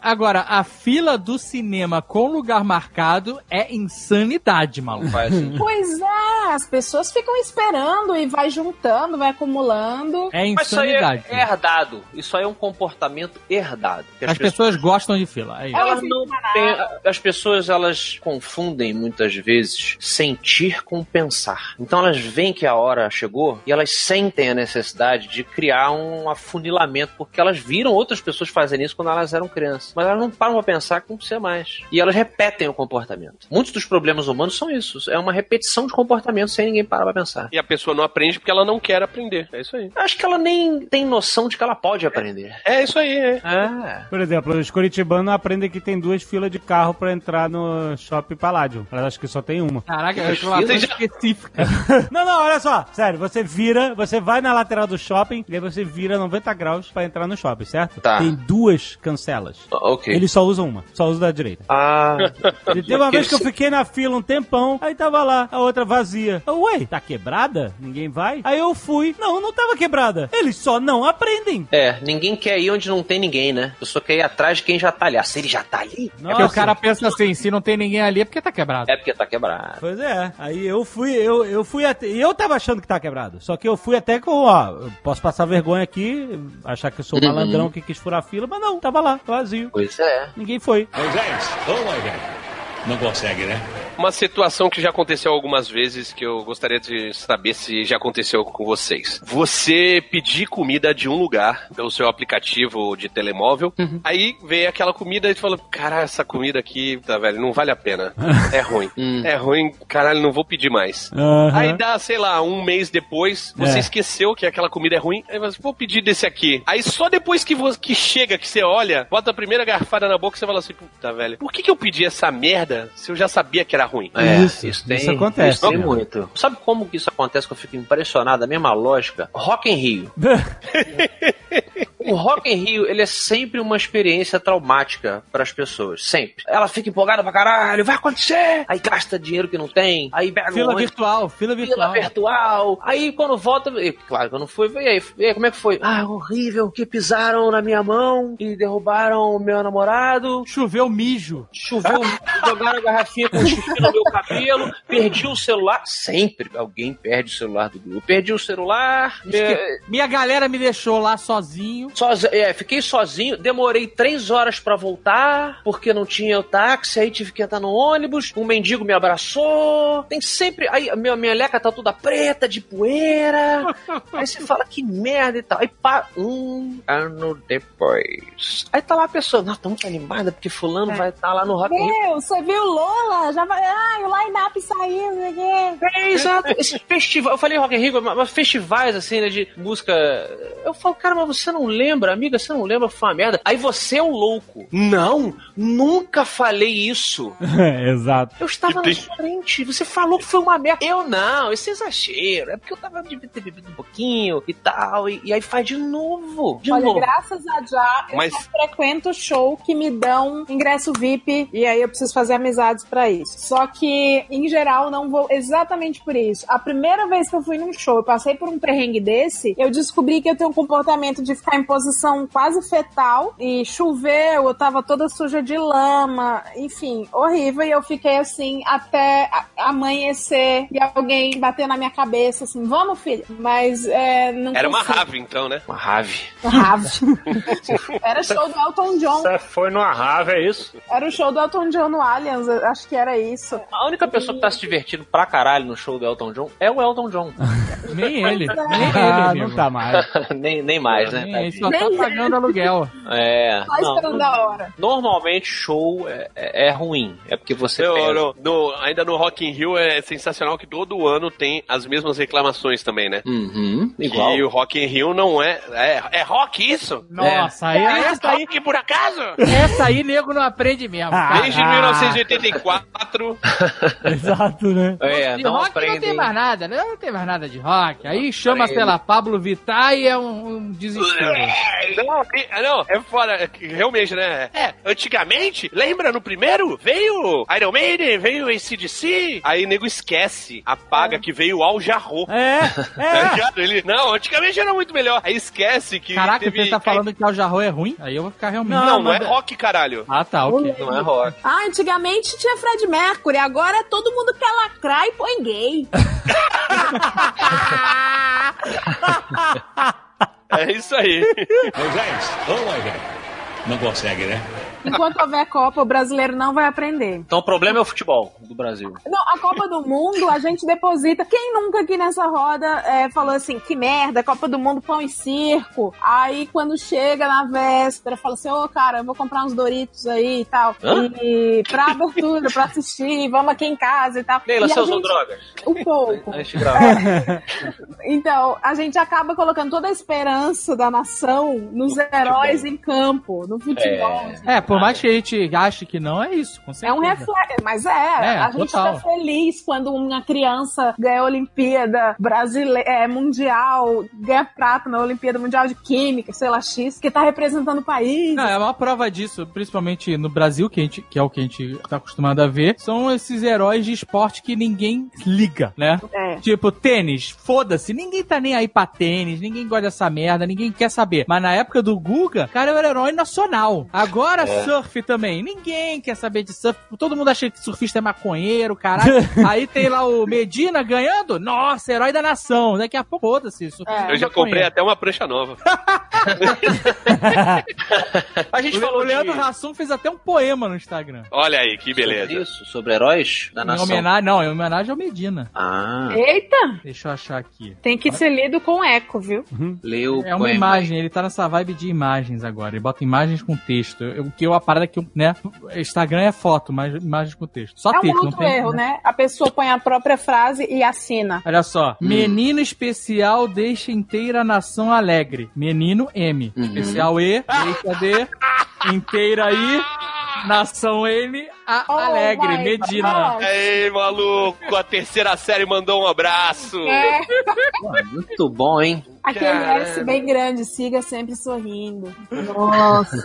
Agora, a fila do cinema com lugar marcado é insanidade, maluco. Assim. Pois é, as pessoas ficam esperando e vai juntando, vai acumulando. É Mas isso aí insanidade. é herdado. Isso aí é um comportamento herdado. Que As pessoas gostam de fila. É isso. Elas não têm- as pessoas elas confundem muitas vezes sentir com pensar. Então elas veem que a hora chegou e elas sentem a necessidade de criar um afunilamento porque elas viram outras pessoas fazendo isso quando elas eram crianças, mas elas não param pra pensar como ser mais. E elas repetem o comportamento. Muitos dos problemas humanos são isso, é uma repetição de comportamento sem ninguém parar pra pensar. E a pessoa não aprende porque ela não quer aprender. É isso aí. Acho que ela nem tem noção de que ela pode aprender. É isso aí, é. É. Por exemplo, os curitibanos aprendem que tem duas filas de carro pra entrar no Shopping Paládio. Elas acham que só tem uma. Caraca, é uma coisa específica. Não, não, olha só. Sério, você vira, você vai na lateral do shopping e aí você vira 90 graus pra entrar no shopping, certo? Tá. Tem duas cancelas. Ok. Ele só usa uma, só usa da direita. Ah. Ele teve uma vez que eu fiquei na fila um tempão, aí tava lá, a outra vazia. Eu, ué, tá quebrada? Ninguém vai? Aí eu fui. Não, não tava quebrada. Eles só não aprendem. É, ninguém quer ir onde não tem ninguém, né? Eu só quer ir atrás de quem já tá ali. Ah, se ele já tá ali, É porque o cara pensa assim, se não tem ninguém ali é porque tá quebrado. é porque tá quebrado. Pois é, aí eu fui, eu, eu fui até. E eu tava achando que tá quebrado. Só que eu fui até com, ó, eu posso passar vergonha aqui, achar que eu sou o Uhum. malandrão que quis furar a fila, mas não, tava lá, vazio. Pois é. Ninguém foi. Moisés, ô Moisés. Não consegue, né? Uma situação que já aconteceu algumas vezes que eu gostaria de saber se já aconteceu com vocês. Você pedir comida de um lugar pelo seu aplicativo de telemóvel, aí vem aquela comida e tu fala: Caralho, essa comida aqui, tá, velho, não vale a pena. É ruim. É ruim, caralho, não vou pedir mais. Aham. Aí dá, sei lá, um mês depois, você É. esqueceu que aquela comida é ruim, aí você, vou pedir desse aqui. Aí só depois que, você, que chega, que você olha, bota a primeira garfada na boca, você fala assim, puta, velho, por que, que eu pedi essa merda se eu já sabia que era ruim? É, Isso, isso, tem, isso acontece, Isso tem né? muito. Sabe como que isso acontece que eu fico impressionado? A mesma lógica. Rock em Rio. O Rock em Rio, ele é sempre uma experiência traumática para as pessoas. Sempre. Ela fica empolgada pra caralho, vai acontecer! Aí gasta dinheiro que não tem, aí pega Fila um virtual, fila Fila virtual. virtual. Aí quando volta, e, claro que eu não fui. E aí, e aí, como é que foi? Ah, horrível, que pisaram na minha mão e derrubaram o meu namorado. Choveu mijo. Choveu, jogaram a garrafinha com xixi no meu cabelo, perdi o celular. Sempre alguém perde o celular do grupo. Perdi o celular. é, Minha galera me deixou lá sozinho. Sozi- é, fiquei sozinho, demorei três horas pra voltar, porque não tinha o táxi, aí tive que entrar no ônibus, um mendigo me abraçou. Tem sempre. Aí a minha, minha leca tá toda preta, de poeira. aí você fala que merda e tal. Aí pá, um ano depois. Aí tá lá a pessoa, não, tô muito animada, porque fulano vai estar lá no Rock. Meu, você viu Lola? Já vai. Ai, o line-up saiu, não sei. É, exato. Esse festival, eu falei Rock in Rio, mas festivais assim, né, de música. Eu falo, cara, mas você não lembra, amiga, você não lembra, foi uma merda. Aí você é o louco. Não, nunca falei isso. É, exato. Eu estava na tem- sua frente, você falou que foi uma merda. Eu não, esse é exagero. É porque eu tava devia ter bebido um pouquinho e tal. E, e aí faz de novo. De Olha, novo. graças a já, eu Mas- só frequento show que me dão ingresso VIP e aí eu preciso fazer amizades pra isso. Só que, em geral, não vou exatamente por isso. A primeira vez que eu fui num show, eu passei por um perrengue desse, eu descobri que eu tenho um comportamento de ficar em posição quase fetal e choveu, eu tava toda suja de lama, enfim, horrível. E eu fiquei assim até amanhecer e alguém bater na minha cabeça assim, vamos, filha. Mas é, não Era uma rave, então, né? Uma rave. Rave. Era show do Elton John. Você foi numa rave, é isso? Era o show do Elton John no Allianz, eu acho que era isso. A única pessoa que tá se divertindo pra caralho no show do Elton John é o Elton John. Nem ele. Nem ele, Ah, não tá mais. nem, nem mais, né? Nem Só tá pagando aluguel. É. Só não, esperando a hora. normalmente show é, é- é ruim. É porque você perde. no- no- ainda no Rock in Rio é sensacional que todo ano tem as mesmas reclamações também, né? Uhum, igual. E o Rock in Rio não é... É, é rock isso? Nossa, aí, É essa aí, rock por acaso? essa aí, nego, não aprende mesmo. cara. Desde Ah. 1984... Exato, né? É, de não rock não tem mais nada, né? Não tem mais nada de rock. Aí chama, aprendem. sei lá, Pablo Vittar e é um, um desespero. Não, e- não, é fora, é realmente, né? É, antigamente, lembra no primeiro? Veio Iron Maiden, veio ACDC. Aí o nego esquece, apaga que veio o Al Jarro. É, Tá é. ligado? Ele, não, antigamente era muito melhor. Aí esquece que. Caraca, teve... você tá falando que o Jarro é ruim? Aí eu vou ficar realmente... Não, não, mas- é rock, caralho. Ah, tá, ok. Não é rock. Ah, antigamente tinha Fred Mercury, agora todo mundo quer lacrar e põe gay. É isso aí. Moisés, ô Moisés. Não consegue, né? Enquanto houver Copa, o brasileiro não vai aprender. Então o problema é o futebol do Brasil. Não, a Copa do Mundo a gente deposita. Quem nunca aqui nessa roda é, falou assim: que merda, Copa do Mundo, pão e circo. Aí quando chega na véspera, fala assim: ô cara, eu vou comprar uns Doritos aí e tal. Hã? E pra abertura, pra assistir, vamos aqui em casa e tal. Leila, e você a usou gente- drogas? Um pouco. A gente grava. Então, a gente acaba colocando toda a esperança da nação nos heróis em campo, no futebol. É, por mais que a gente ache que não, é isso, com É certeza. um reflexo, mas é, É, a gente total. tá feliz quando uma criança ganha a Olimpíada brasileira, é, mundial, ganha prata na Olimpíada Mundial de Química, sei lá, X, que tá representando o país. Não, é uma prova disso, principalmente no Brasil, que, a gente, que é o que a gente tá acostumado a ver, são esses heróis de esporte que ninguém liga, né? É. Tipo, tênis, foda-se, ninguém tá nem aí pra tênis, ninguém gosta dessa merda, ninguém quer saber. Mas na época do Guga, cara, era herói nacional. Agora, surf também, ninguém quer saber de surf, todo mundo acha que surfista é maconheiro, caralho. aí tem lá o Medina ganhando, nossa, herói da nação. Daqui a pouco, foda-se, surfista Eu já maconheiro. comprei até uma prancha nova. A gente O, falou o Leandro de... Hassum fez até um poema no Instagram. Olha aí, que sobre beleza. isso, sobre heróis da Em nação. homenagem, não, em homenagem ao Medina. Ah, Eita, Deixa eu achar aqui. tem que ser lido com eco, viu? leu É uma poema. imagem, ele tá nessa vibe de imagens agora. Ele bota imagens com texto. O que eu, a parada que né? Instagram é foto, mas imagens com texto. Só É um texto, não outro tem. erro, né? A pessoa põe a própria frase e assina. Olha só. Menino especial deixa inteira a nação alegre. Menino M. Especial E, deixa D, inteira I, nação N, a Oh alegre. Medina. God. Ei, maluco, a terceira série mandou um abraço. É, Muito bom, hein? aquele Caramba. S bem grande, siga sempre sorrindo. Nossa.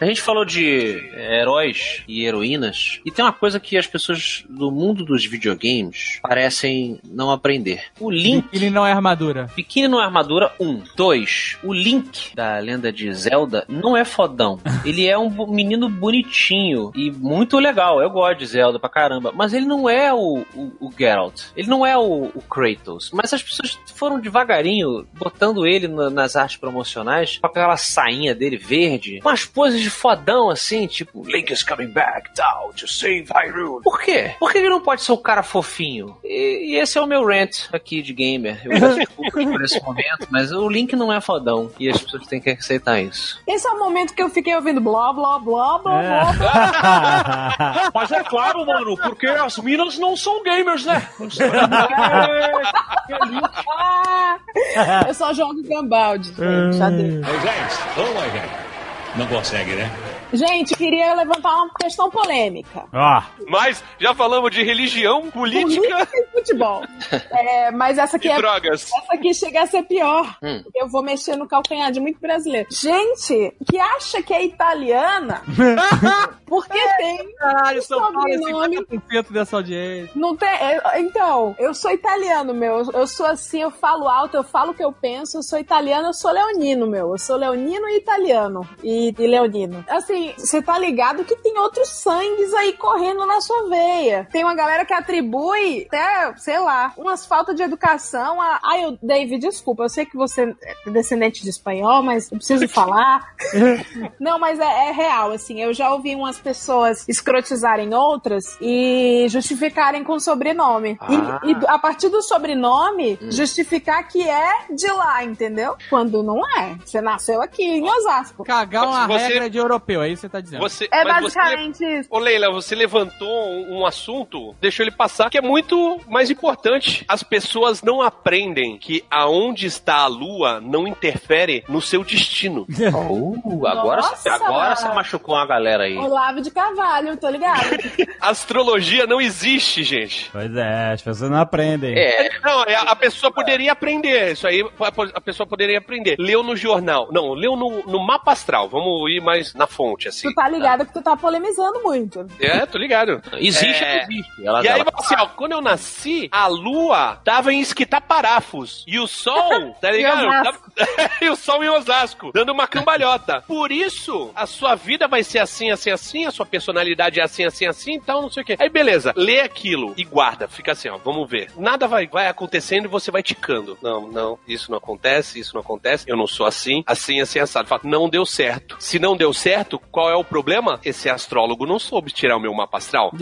A gente falou de heróis e heroínas, e tem uma coisa que as pessoas do mundo dos videogames parecem não aprender. O Link. Ele não é armadura. Biquíni não é armadura, um. Dois, o Link da lenda de Zelda não é fodão. Ele é um menino bonitinho e muito legal. Eu gosto de Zelda pra caramba. Mas ele não é o, o, o Geralt. Ele não é o, o Kratos. Mas as pessoas foram devagarinho botando ele na- nas artes promocionais com aquela sainha dele verde. Com as poses de fodão assim, tipo Link is coming back, down to save Hyrule. Por quê? Por que ele não pode ser um cara fofinho? E, e esse é o meu rant aqui de gamer. Eu peço desculpas por esse momento, mas o Link não é fodão. E as pessoas têm que aceitar isso. Esse é o momento que eu fiquei ouvindo blá, blá, blá, blá, É. blá. Mas é claro, mano, porque as minas não são gamers, né? Eu só jogo Gambaldi, gente. Moisés, ô Moisés. Não consegue, né? Gente, queria levantar uma questão polêmica. Ó, Mas já falamos de religião, política Política e futebol. É, mas essa aqui e é drogas. Essa aqui chega a ser pior. Hum. Eu vou mexer no calcanhar de muito brasileiro. Gente que acha que é italiana, porque tem. Caralho, São Paulo é Sobrenome. 50% dessa audiência. Não tem. é, Então, eu sou italiano, meu. Eu- Eu sou assim, eu falo alto, eu falo o que eu penso. Eu sou italiano, eu sou leonino, meu. Eu sou leonino e italiano. E, e leonino. Assim, tem. Você tá ligado que tem outros sangues aí correndo na sua veia. Tem uma galera que atribui até, sei lá, umas faltas de educação a. Ai, eu, David, desculpa, eu sei que você é descendente de espanhol, mas eu preciso falar. Não, mas é, é real, assim. Eu já ouvi umas pessoas escrotizarem outras e justificarem com sobrenome. Ah. E, e a partir do sobrenome, justificar que é de lá, entendeu? Quando não é. Você nasceu aqui em Osasco. Cagar uma Você- regra de europeu, é isso que você tá dizendo. Você, É mas você basicamente isso. Ô Leila, você levantou um, assunto, deixou ele passar, que é muito mais importante. As pessoas não aprendem que aonde está a lua não interfere no seu destino. Uh, agora, Nossa! agora você machucou uma galera aí. Olavo de Carvalho, tô ligado. Astrologia não existe, gente. Pois é, as pessoas não aprendem. É, Não, é, a pessoa poderia aprender. Isso aí a pessoa poderia aprender. Leu no jornal. Não, leu no, no mapa astral. Vamos ir mais na fonte, assim. tu tá ligado que tu tá polemizando muito. É, tô ligado. existe É. existe? Ela, E aí, ela- assim, ó, quando eu nasci, a lua tava em esquitar parafos. E o sol, tá ligado? Tava- e o sol em Osasco, dando uma cambalhota. Por isso, a sua vida vai ser assim, assim, assim, a sua personalidade é assim, assim, assim, então não sei o quê. Aí, beleza, lê aquilo e guarda. Fica assim, ó, vamos ver. Nada vai, vai acontecendo e você vai ticando. Não, não, isso não acontece, isso não acontece, eu não sou assim, assim, assim, assado. Fala, não deu certo. Se não deu certo, qual é o problema? Esse astrólogo não soube tirar o meu mapa astral.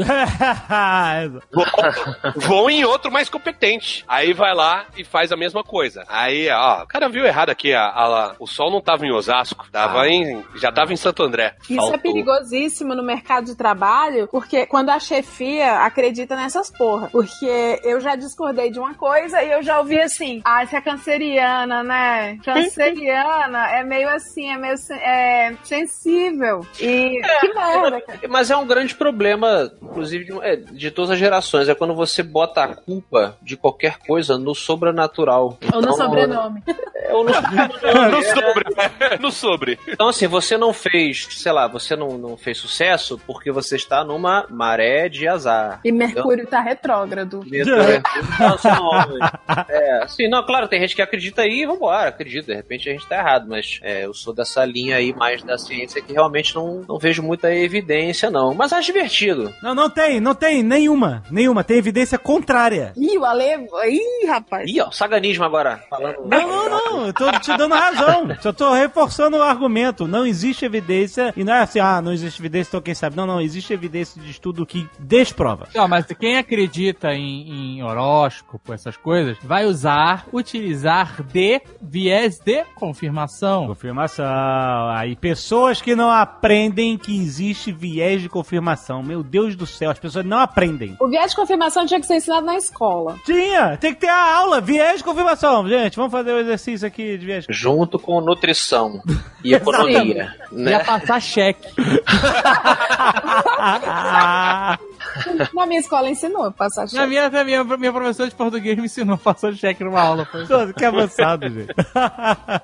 Vão em outro mais competente. Aí vai lá e faz a mesma coisa. Aí, ó, o cara viu errado aqui. A, a- o sol não tava em Osasco, tava em. Já tava em Santo André. Isso é Faltou. perigosíssimo no mercado de trabalho, porque quando a chefia acredita nessas porra. Porque eu já discordei de uma coisa e eu já ouvi assim: ah, você é canceriana, né? Canceriana é meio assim, é meio é, sensível. E que merda, cara. Mas é um grande problema, inclusive, de, é, de todas as gerações. É quando você bota a culpa de qualquer coisa no sobrenatural. Ou no Então, sobrenome. é, ou no- No sobre. No sobre. Então, assim, você não fez, sei lá, você não, não fez sucesso porque você está numa maré de azar. E Mercúrio tá retrógrado. Não, só não, é, assim, não, claro, tem gente que acredita aí, vambora, acredita, de repente a gente tá errado, mas é, eu sou dessa linha aí mais da ciência que realmente não, não vejo muita evidência, não. Mas acho divertido. Não, não tem, não tem nenhuma. Nenhuma. Tem evidência contrária. Ih, o Ale. Ih, rapaz. Ih, ó, saganismo agora, falando. Não, não, não. Eu tô te dando razão. Só tô reforçando o argumento. Não existe evidência. E não é assim, ah, não existe evidência, então quem sabe. Não, não. Existe evidência de estudo que desprova. Não, mas quem acredita em, em horóscopo, essas coisas, vai usar, utilizar de viés de confirmação. Confirmação. Aí, pessoas que não aprendem que existe viés de confirmação. Meu Deus do céu, as pessoas não aprendem. O viés de confirmação tinha que ser ensinado na escola. Tinha, tem que ter a aula, viés de confirmação. Gente, vamos fazer o exercício aqui de viés. Junto com nutrição e economia. Ia né? passar cheque. Na minha escola ensinou a passar Na cheque. minha, na minha, minha professora de português me ensinou, passou cheque numa aula. Foi. Que avançado, gente.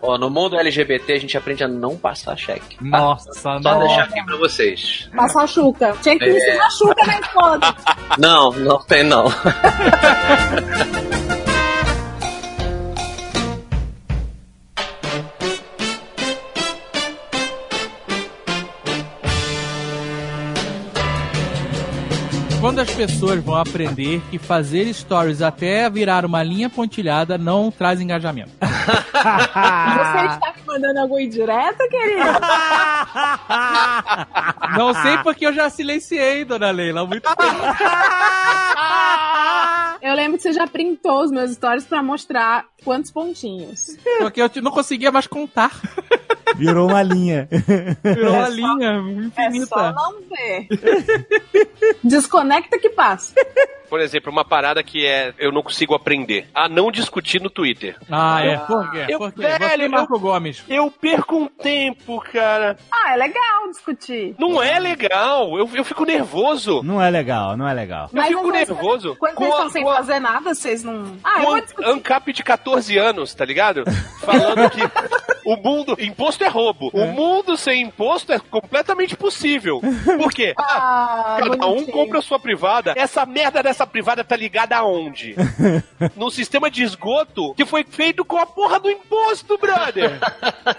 Ó, no mundo LGBT a gente aprende a não passar cheque. Nossa, Só deixar aqui pra vocês. Passar chuca. Tinha que É. ensinar chuca na escola. Não, não tem não. Quando as pessoas vão aprender que fazer stories até virar uma linha pontilhada não traz engajamento. Você está mandando alguma indireta, querido? Não sei porque eu já silenciei, dona Leila, há muito tempo. Eu lembro que você já printou os meus stories pra mostrar quantos pontinhos. Porque eu não conseguia mais contar. Virou uma linha. Virou uma É só- linha É só infinita. não ver. Desconecta que passa. Por exemplo, uma parada que é eu não consigo aprender. A não discutir no Twitter. Ah, é. Por quê? Eu- Por quê? velho, Você eu- Marco Gomes. Eu perco um tempo, cara. Ah, é legal discutir. Não é legal. Eu, eu fico nervoso. Não é legal, não é legal. Eu fico nervoso. Quando vocês estão sem fazer nada, vocês não. Ah, eu Com vou um discutir. ANCAP de 14 anos, tá ligado? Falando que. O mundo. Imposto é roubo. O mundo sem imposto é completamente possível. Por quê? Ah, Cada um bonitinho. compra a sua privada. Essa merda dessa privada tá ligada aonde? no sistema de esgoto que foi feito com a porra do imposto, brother.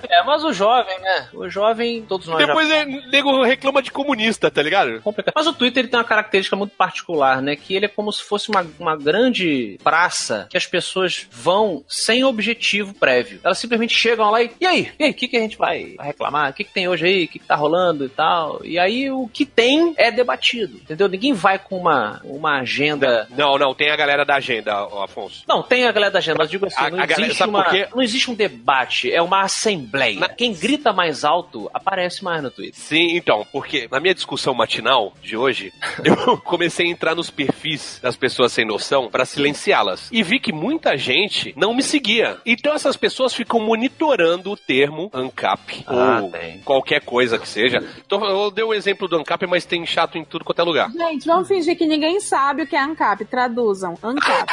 É, mas o jovem, né? O jovem, todos nós já Depois é, nego reclama de comunista, tá ligado? complicado. Mas o Twitter ele tem uma característica muito particular, né? Que ele é como se fosse uma, uma grande praça que as pessoas vão sem objetivo prévio. Elas simplesmente chegam lá e. E aí? E aí? O que, que a gente vai reclamar? O que, que tem hoje aí? O que, que tá rolando e tal? E aí o que tem é debatido. Entendeu? Ninguém vai com uma, uma agenda. Não, não, tem a galera da agenda, Afonso. Não, tem a galera da agenda, mas digo assim, A- não, a galera- existe sabe uma, por quê? não existe um debate, é uma assembleia. Na- Quem grita mais alto aparece mais no Twitter. Sim, então, porque na minha discussão matinal de hoje, eu comecei a entrar nos perfis das pessoas sem noção pra silenciá-las. E vi que muita gente não me seguia. Então essas pessoas ficam monitorando o termo ANCAP Ah, ou tem. qualquer coisa que seja. Então, eu dei o exemplo do ANCAP, mas tem chato em tudo quanto é lugar. Gente, vamos fingir que ninguém sabe o que é ANCAP. Traduzam. ANCAP.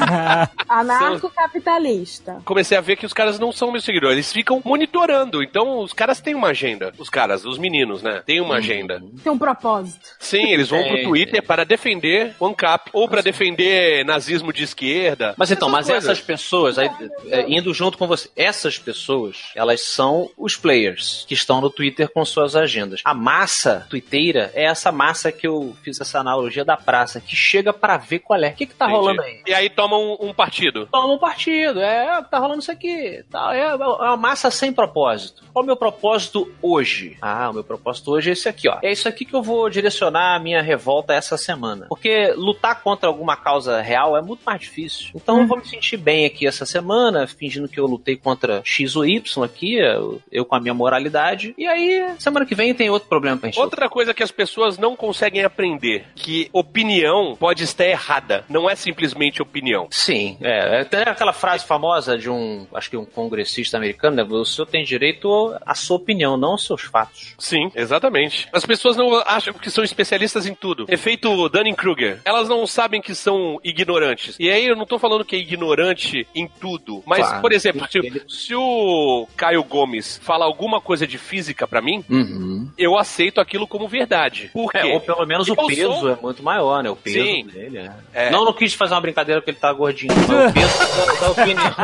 Anarcocapitalista. Comecei a ver que os caras não são meus seguidores, eles ficam monitorando. Então, os caras têm uma agenda. Os caras, os meninos, né? Têm uma agenda. Tem um propósito. Sim, eles vão Tem, pro Twitter para defender o ANCAP ou para defender nazismo de esquerda. Mas então, mas coisas. essas pessoas, aí, é, indo junto com você, essas pessoas, elas são os players que estão no Twitter com suas agendas. A massa twitteira é essa massa que eu fiz essa analogia da praça, que chega pra ver qual é. O que que tá Entendi. rolando aí? E aí toma um, um partido. Toma um partido, é, tá rolando isso aqui. Tá, é, é uma massa sem propósito. Qual é o meu propósito hoje? Ah, o meu propósito hoje é esse aqui, ó. É isso aqui que eu vou direcionar a minha revolta essa semana. Porque lutar contra alguma causa real é muito mais difícil. Então eu vou me sentir bem aqui essa semana, fingindo que eu lutei contra X ou Y aqui, eu, eu com a minha moralidade. E aí, semana que vem tem outro problema pra gente. Outra coisa que as pessoas não conseguem aprender, que opinião pode estar errada, não é simplesmente opinião. Sim, é. Tem aquela frase famosa de um, acho que um congressista americano, né? O senhor tem direito à sua opinião, não aos seus fatos. Sim, exatamente. As pessoas não acham que são especialistas em tudo. Efeito Dunning-Kruger. Elas não sabem que são ignorantes. E aí eu não tô falando que é ignorante em tudo. Mas, Claro. por exemplo, se, Ele- se o Caio Gomes fala alguma coisa de física pra mim, Uhum. eu aceito aquilo como verdade. Por quê? É, ou pelo menos o Eu peso sou- é muito maior, né? O peso Sim. Dele. É. É. Não, não quis fazer uma brincadeira porque ele tá gordinho. Mas o peso da, da opinião,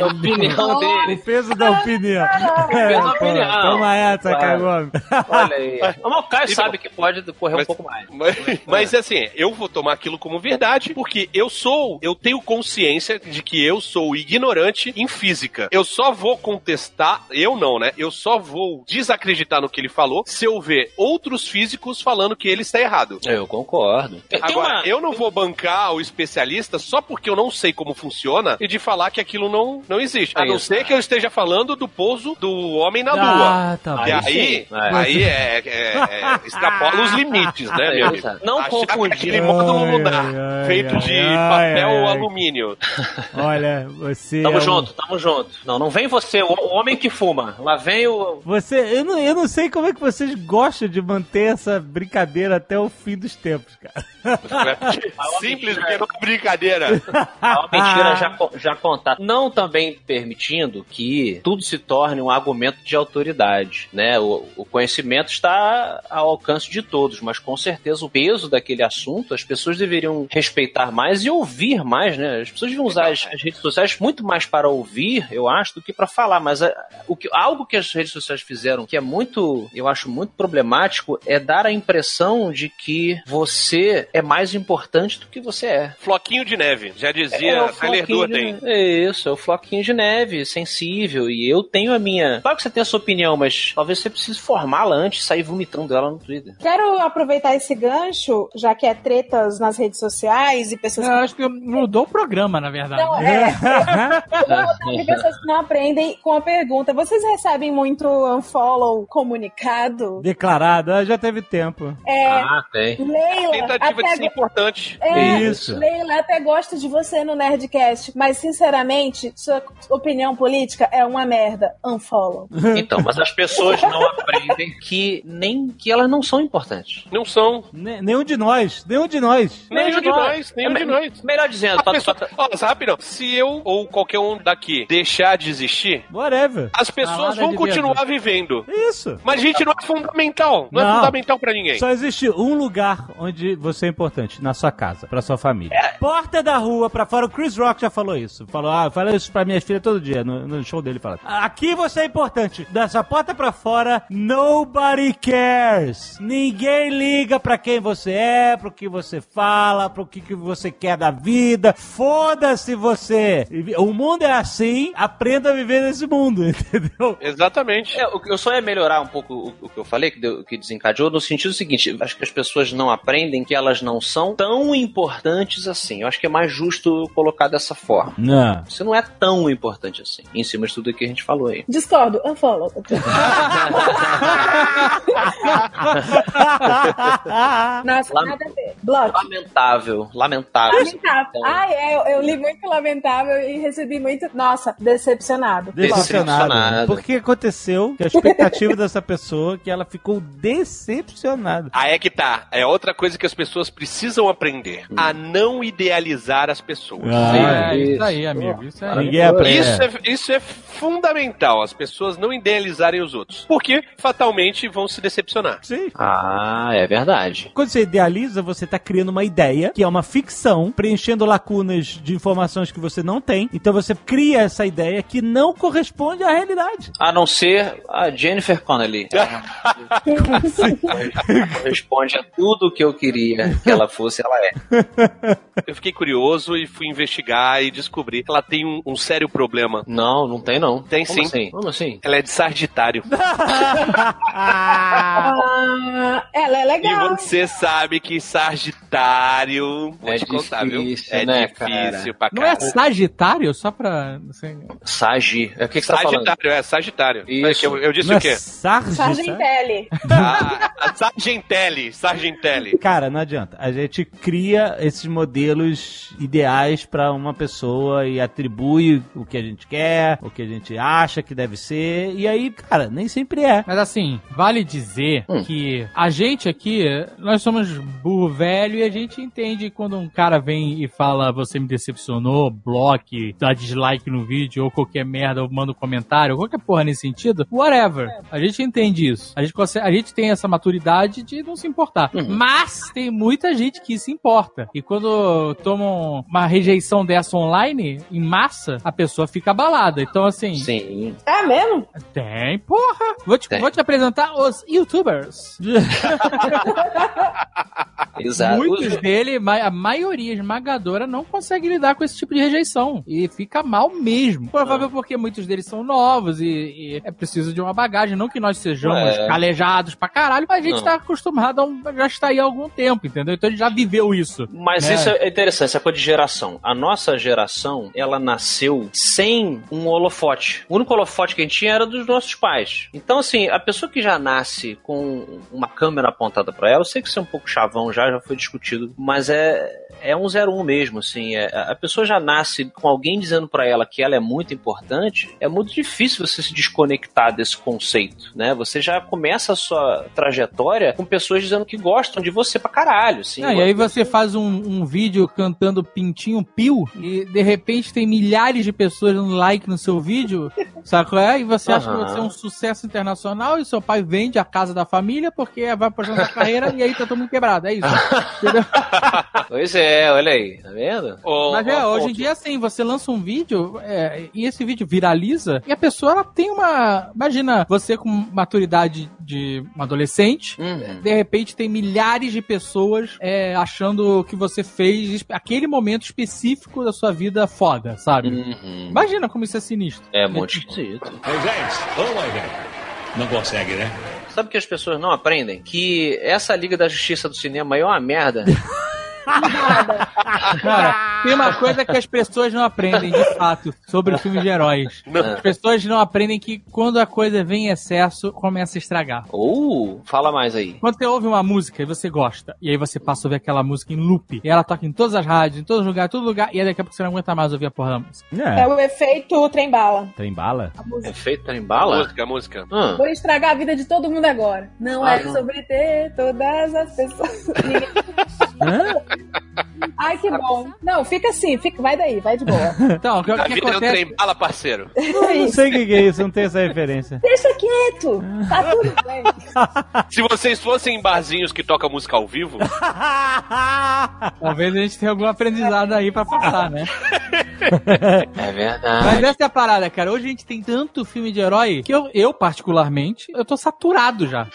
da opinião dele. O peso da opinião. peso da pô, opinião. Toma essa. Cagome. Olha aí. Mas o Caio sabe que pode correr um mas- pouco mais. Mas, mas, assim, eu vou tomar aquilo como verdade, porque eu sou, eu tenho consciência de que eu sou ignorante em física. Eu só vou contestar, eu não, né? Eu só vou desacreditar no que ele falou se eu ver outros físicos falando que ele está errado. Eu concordo. Agora, uma- eu não vou bancar o especialista só porque eu não sei como funciona e de falar que aquilo não, não existe. A É não ser que eu esteja falando do pouso do homem na lua. Ah, tá E. Aí. É. aí é, é- é- extrapola os limites, né, meu amigo? Não Achar confundir. que Aquele módulo lunar ai, feito ai, de ai, papel ai, ou alumínio. Olha, você. Tamo é um- junto, tamo junto. Não, não vem você, o, o homem que fuma. Lá vem o. Você, eu não, eu não sei como é que vocês gostam de manter essa brincadeira até o fim dos tempos, cara. Simples, porque não é brincadeira. A uma mentira já, já contada. Não também permitindo que tudo se torne um argumento de autoridade, né? O, o conhecimento está ao alcance de todos, mas com certeza o peso daquele assunto as pessoas deveriam respeitar mais e ouvir mais, né? As pessoas deviam usar as, as redes sociais muito mais para ouvir, eu acho, do que para falar. Mas a- o que, algo que as redes sociais fizeram que é muito, eu acho muito problemático, é dar a impressão de que você é mais importante do que você é. Floquinho de neve, já É dizia o Tyler floquinho Durden. de- É isso, é o floquinho de neve, sensível. E eu tenho a minha. Claro que você tem a sua opinião, mas talvez você precise formá-la antes de sair vomitando ela no Twitter. Quero aproveitar esse gancho, já que é tretas nas redes sociais e pessoas Eu acho que mudou o programa, na verdade. Não, é. Eu vou botar de pessoas que não aprendem com a pergunta. Vocês recebem muito unfollow comunicado declarado. Ah, já teve tempo. É, Ah, tem. Leila, Tentativa de importante. é, Isso. Leila, até gosto de você no Nerdcast, mas sinceramente, sua opinião política é uma merda. Unfollow. Então, mas as pessoas não aprendem que nem que elas não são importantes. Não são. Ne- nenhum de nós, nenhum de nós. Nenhum de nós, nenhum É, de nós. Melhor dizendo, A pra- pessoa, pra- ó, se eu ou qualquer um daqui deixar de existir, Whatever. as pessoas vão continuar vivendo. Isso. Mas, gente, não é fundamental. Não, é Não. fundamental pra ninguém. Só existe um lugar onde você é importante, na sua casa, pra sua família. Porta da rua pra fora, o Chris Rock já falou isso. Falou, ah, fala isso pra minhas filhas todo dia, no, no show dele fala. Aqui você é importante, da sua porta pra fora, nobody cares. Ninguém liga pra quem você é, pro que você fala, pro que, que você quer da vida. Foda-se você. O mundo é assim, aprenda a viver nesse mundo, entendeu? Exatamente. É, o que eu só ia melhorar um pouco o, o que eu falei, que, deu- que desencadeou, no sentido seguinte: acho que as pessoas não aprendem que elas não são tão importantes assim. Eu acho que é mais justo colocar dessa forma. Não. Você não é tão importante assim, em cima de tudo que a gente falou aí. Discordo, unfollow. Nossa, nada a ver. Bloco. Lamentável, lamentável. Lamentável. Então, Ai, é, eu, eu li muito lamentável e recebi muito. Nossa, decepcionado. Decepcionado. Decepcionado. Porque aconteceu que a expectativa dessa pessoa que ela ficou decepcionada. Aí é que tá. É outra coisa que as pessoas precisam aprender. A não idealizar as pessoas. Ah, É, isso. isso aí, amigo. Isso aí. Ninguém aprende. Isso é, isso é fundamental, as pessoas não idealizarem os outros. Porque fatalmente vão se decepcionar. Sim. Ah, é verdade. Quando você idealiza, você está criando uma ideia, que é uma ficção, preenchendo lacunas de informações que você não tem. Então você cria essa ideia que não corresponde à realidade. A não ser a Jennifer Connelly. Ela Corresponde a tudo que eu queria que ela fosse, ela é. Eu fiquei curioso e fui investigar e descobri que ela tem um, um sério problema. Não, não tem não. Tem Como sim. Assim? Como assim? Ela é de Sagitário. Ah, ela é E legal. você sabe que Sagitário. Vou É te contar, viu? difícil, É né, difícil cara? pra Não é. Sagitário? Só pra. Assim, Sagi. É o que, que você tá falando? Sagitário, é Sagitário. Isso. Eu, eu disse Não o quê? é Sarge, sabe? Sargentelli. Ah, Sargentelli. Sargentelli. Cara, não adianta. A gente cria esses modelos ideais pra uma pessoa e atribui o que a gente quer, o que a gente acha que deve ser. E aí, cara, nem sempre é. Mas assim, vale dizer Hum. que a gente aqui, nós somos burro velho e a gente entende quando um cara vem e fala você me decepcionou, bloque, dá dislike no vídeo ou qualquer merda, ou manda um comentário, qualquer porra nesse sentido, whatever. A gente entende isso. A gente, consegue, a gente tem essa maturidade de não se importar. Uhum. Mas tem muita gente que se importa. E quando tomam uma rejeição dessa online, em massa, a pessoa fica abalada. Então, assim, Sim. É mesmo? tem, porra. Vou te, Tem. vou te apresentar os youtubers. Exato. Muitos dele, a maioria esmagadora, não consegue lidar com esse tipo de rejeição. E fica mal mesmo. Provável porque muitos deles são novos e, e é preciso de uma bagagem. Não que nós sejamos É. calejados pra caralho, mas a gente Não. tá acostumado a um, já está aí há algum tempo, entendeu? Então a gente já viveu isso. Mas É. isso é interessante, essa coisa de geração. A nossa geração, ela nasceu sem um holofote. O único holofote que a gente tinha era dos nossos pais. Então, assim, a pessoa que já nasce com uma câmera apontada pra ela, eu sei que isso é um pouco chavão já, já foi discutido, mas é, é um 01 mesmo, assim. É, a pessoa já nasce com alguém dizendo pra ela que ela é muito importante, é muito difícil você se desconectar desse conceito, né? Você já começa a sua trajetória com pessoas dizendo que gostam de você pra caralho, assim. Ah, e aí você faz um, um vídeo cantando Pintinho Pio e de repente tem milhares de pessoas dando like no seu vídeo, sabe qual é? E você acha que você é um sucesso internacional e seu pai vende a casa da família porque vai apostando na carreira e aí tá todo mundo quebrado. É isso. Entendeu? Pois é, olha aí, tá vendo? Ô, Mas é, ô, hoje em Afonso, dia assim, você lança um vídeo é, e esse vídeo viraliza e a pessoa ela tem uma. Imagina você com maturidade de um adolescente. Uhum. De repente tem milhares de pessoas é, achando que você fez aquele momento específico da sua vida foda, sabe? Uhum. Imagina como isso é sinistro. É muito esquisito. Moisés, ô Moisés. Não consegue, né? Sabe que as pessoas não aprendem? Que essa Liga da Justiça do Cinema é uma merda. Cara, tem uma coisa que as pessoas não aprendem, de fato, sobre filmes de heróis. As pessoas não aprendem que quando a coisa vem em excesso, começa a estragar. Uh, fala mais aí. Quando você ouve uma música e você gosta, e aí você passa a ouvir aquela música em loop, e ela toca em todas as rádios, em todos os lugares, todo lugar, e aí daqui a pouco você não aguenta mais ouvir a porra da música. É, É, o efeito trem-bala. tem bala? Efeito trem-bala? Música, música. Ah. Vou estragar a vida de todo mundo agora. Não Ah, é não. sobre ter todas as pessoas. Ai, que bom. Não, fica assim, fica, vai daí, vai de boa. Então, o que, A que vida é um acontece... trem bala, parceiro. Eu não sei o que que é isso, não tenho essa referência. Deixa quieto, tá tudo bem. Se vocês fossem em barzinhos que tocam música ao vivo, Talvez a gente tenha algum aprendizado aí pra passar, né? É Mas verdade. essa é a parada, cara. Hoje a gente tem tanto filme de herói que eu, eu, particularmente, eu tô saturado já.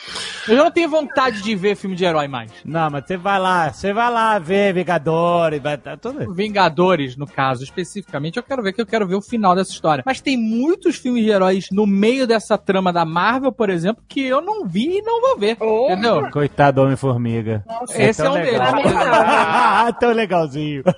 Eu já não tenho vontade de ver filme de herói mais. Não, mas você vai lá, você vai lá ver Vingadores, vai tá tudo. Vingadores, no caso, especificamente, eu quero ver que eu quero ver o final dessa história. Mas tem muitos filmes de heróis no meio dessa trama da Marvel, por exemplo, que eu não vi e não vou ver. Oh. Entendeu? Coitado do Homem-Formiga. Esse é tão um legal. deles. tão legalzinho.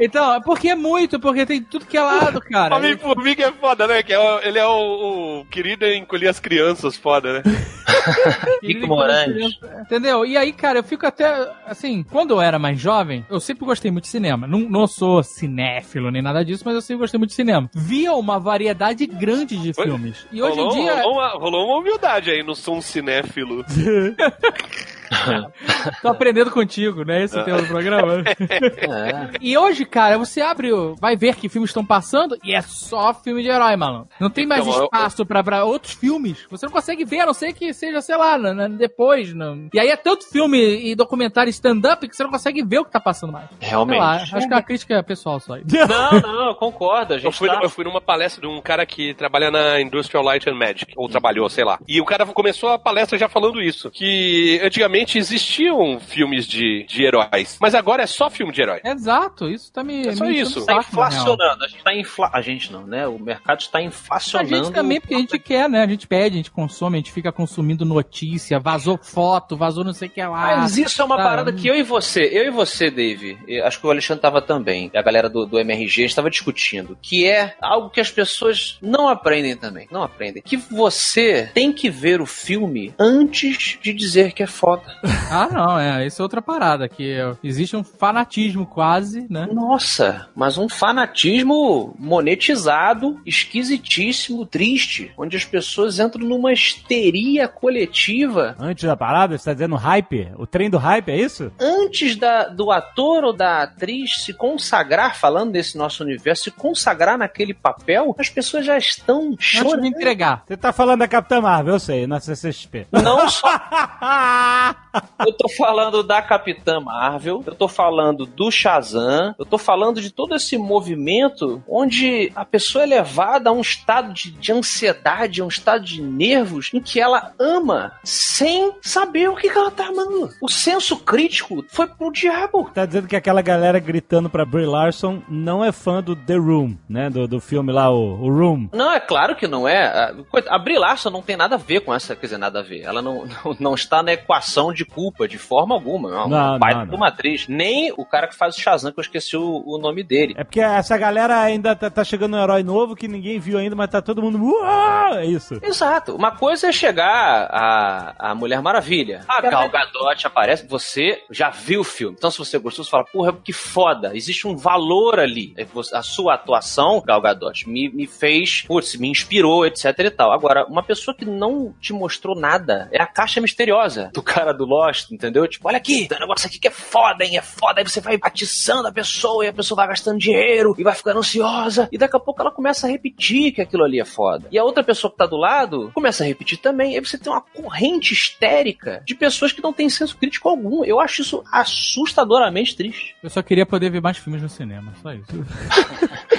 Então, é porque é muito, porque tem tudo que é lado, cara. Homem-Formiga é foda, né? Que é ele é o, o querido em encolher as crianças, foda, né? Pico Morante. Entendeu? E aí, cara, eu fico até. Assim, quando eu era mais jovem, eu sempre gostei muito de cinema. Não, não sou cinéfilo nem nada disso, mas eu sempre gostei muito de cinema. Via uma variedade grande de Oi? filmes. E hoje em rolou, dia. rolou, uma, rolou uma humildade aí no som cinéfilo. Tô aprendendo contigo, né? Esse é o tema do programa. É. E hoje, cara, você abre, o- vai ver que filmes estão passando e é só filme de herói, mano. Não tem mais Então, eu- espaço pra, pra outros filmes. Você não consegue ver, a não ser que seja, sei lá, na- na- depois. não. E aí é tanto filme e documentário stand-up que você não consegue ver o que tá passando mais. Sei Realmente. lá, acho que é uma crítica pessoal só aí. Não, não, eu concordo. A Eu gente fui, tá... eu fui numa palestra de um cara que trabalha na Industrial Light and Magic, ou trabalhou, sei lá. E o cara começou a palestra já falando isso, que antigamente existiam filmes de, de heróis, mas agora é só filme de herói. Exato, isso tá me. É só me isso. Tá inflacionando. A gente tá infla... A gente não, né? O mercado está A inflacionando. gente também, porque a gente quer, né? A gente pede, a gente consome, a gente fica consumindo notícia, vazou foto, vazou não sei o que lá. Mas isso é uma Tá. parada que eu e você, eu e você, Dave, acho que o Alexandre tava também, a galera do, do MRG estava discutindo, que é algo que as pessoas não aprendem também, não aprendem, que você tem que ver o filme antes de dizer que é foda. Ah, não, é. Isso é outra parada, que é, existe um fanatismo quase, né? Nossa, mas um fanatismo monetizado, esquisitíssimo, triste, onde as pessoas entram numa histeria coletiva Antes da parada, você tá dizendo hype? O trem do hype, é isso? antes da, do ator ou da atriz se consagrar, falando desse nosso universo, se consagrar naquele papel, as pessoas já estão Antes de chorando. entregar. Você tá falando da Capitã Marvel, eu sei, na CCXP. Não só. Eu tô falando da Capitã Marvel, eu tô falando do Shazam, eu tô falando de todo esse movimento onde a pessoa é levada a um estado de, de ansiedade, a um estado de nervos, em que ela ama sem saber o que, que ela tá amando. O senso crítico foi pro diabo. Tá dizendo que aquela galera gritando pra Brie Larson não é fã do The Room, né? Do, do filme lá, o, o Room. Não, é claro que não é. A- A Brie Larson não tem nada a ver com essa, quer dizer, nada a ver. Ela não, não, não está na equação de culpa de forma alguma. Não, Não, não, pai não, de uma atriz. Nem o cara que faz o Shazam, que eu esqueci o, o nome dele. É porque essa galera ainda tá, tá chegando um herói novo que ninguém viu ainda, mas tá todo mundo. Uau! É isso. Exato. Uma coisa é chegar a, a Mulher Maravilha. A Gal Gadot aparece, você já viu o filme. Então, se você gostou, você fala, porra, que foda. Existe um valor ali. É A sua atuação, Gal Gadot, me, me fez, putz, me inspirou, etc e tal. Agora, uma pessoa que não te mostrou nada é a caixa misteriosa do cara do Lost, entendeu? Tipo, olha aqui, tem um negócio aqui que é foda, hein? É foda. Aí você vai atiçando a pessoa e a pessoa vai gastando dinheiro e vai ficando ansiosa. E daqui a pouco ela começa a repetir que aquilo ali é foda. E a outra pessoa que tá do lado começa a repetir também. Aí você tem uma corrente histérica de pessoas que não têm senso crítico algum. Eu acho isso assustadoramente triste. Eu só queria poder ver mais filmes no cinema, só isso.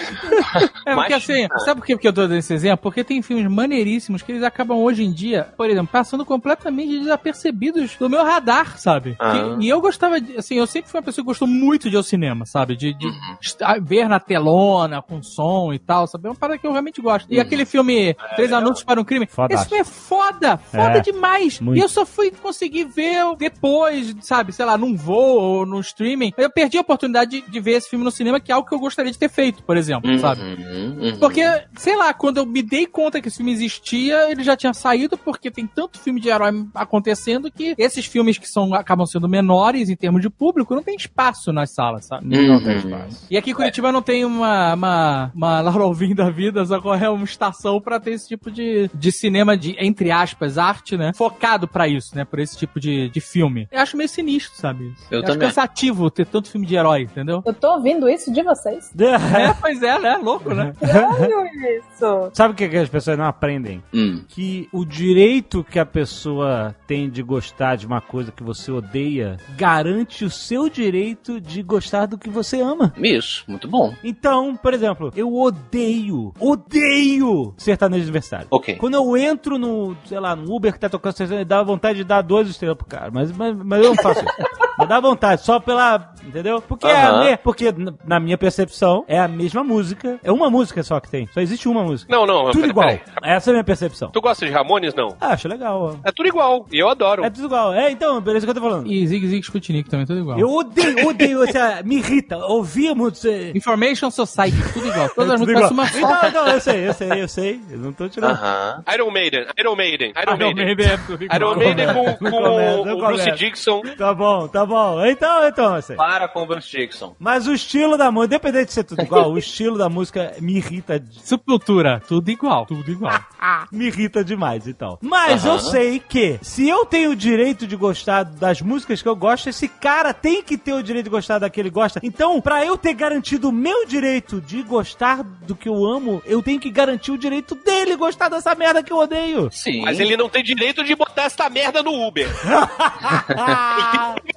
É porque assim, sabe por que eu tô dando esse exemplo? Porque tem filmes maneiríssimos que eles acabam hoje em dia, por exemplo, passando completamente desapercebidos do meu radar, sabe? Ah. Que- e eu gostava de, assim, eu sempre fui uma pessoa que gostou muito de ir ao cinema, sabe? De, de estar- ver na telona, com som e tal, sabe? É uma parada que eu realmente gosto. E aquele filme Três Anúncios para um Crime, Fodástico. esse filme é foda, foda É, demais. muito. E eu só fui conseguir ver depois, sabe? Sei lá, num voo ou num streaming. Eu perdi a oportunidade de, de ver esse filme no cinema, que é algo que eu gostaria de ter feito, por exemplo, sabe? Uhum, uhum. Porque, sei lá, quando eu me dei conta que esse filme existia, ele já tinha saído, porque tem tanto filme de herói acontecendo que esses filmes que são, acabam sendo menores em termos de público não tem espaço nas salas, sabe? Não tem espaço. E aqui em Curitiba não tem uma, uma, uma Laura Alvim da vida, só é uma estação pra ter esse tipo de, de cinema de, entre aspas, arte, né? Focado pra isso, né? Por esse tipo de, de filme. Eu acho meio sinistro, sabe? Eu acho também. cansativo ter tanto filme de herói, entendeu? Eu tô ouvindo isso de vocês. É, pois é, né? Louco, né? Olha isso. Sabe o que, que as pessoas não aprendem? Hum. Que o direito que a pessoa tem de gostar de uma coisa que você odeia garante o seu direito de gostar do que você ama. Isso, muito bom. Então, por exemplo, eu odeio, odeio sertanejo universitário. Ok. Quando eu entro no, sei lá, no Uber que tá tocando sertanejo, dá vontade de dar duas estrelas pro cara. Mas, mas, mas eu não faço isso. Mas dá vontade, só pela. Entendeu? Porque, é a Aham. me- porque na minha percepção, é a mesma música. É uma música só que tem. Só existe uma música. Não, não. Tudo pera- igual. Essa é a minha percepção. Tu gosta de Ramones, não? Ah, acho legal. ó. É tudo igual. E eu adoro. É tudo igual. É, então, beleza que eu tô falando. E Zig Zig Sputnik também, tudo igual. Eu odeio, odeio, essa, me irrita. Ouvia muito. Você... Information Society, tudo igual. Todas as músicas são uma só. Então, então, eu sei, eu sei, eu sei. Eu não tô tirando. Aham. Iron Maiden, Iron Maiden, Iron, Maiden. é tudo igual. Iron Maiden com, com começa, o não Bruce. Dixon. Tá bom, tá bom. Então, então, eu sei. Para com o Bruce Dixon. Mas o estilo da música, independente de ser tudo igual, o estilo da música me irrita, Subcultura, tudo igual, tudo igual. me irrita demais, então. Mas Aham. eu sei que se eu tenho o direito de gostar das músicas que eu gosto, esse cara tem que ter o direito de gostar da que ele gosta. Então, pra eu ter garantido o meu direito de gostar do que eu amo, eu tenho que garantir o direito dele gostar dessa merda que eu odeio. Sim. Mas ele não tem direito de botar essa merda no Uber.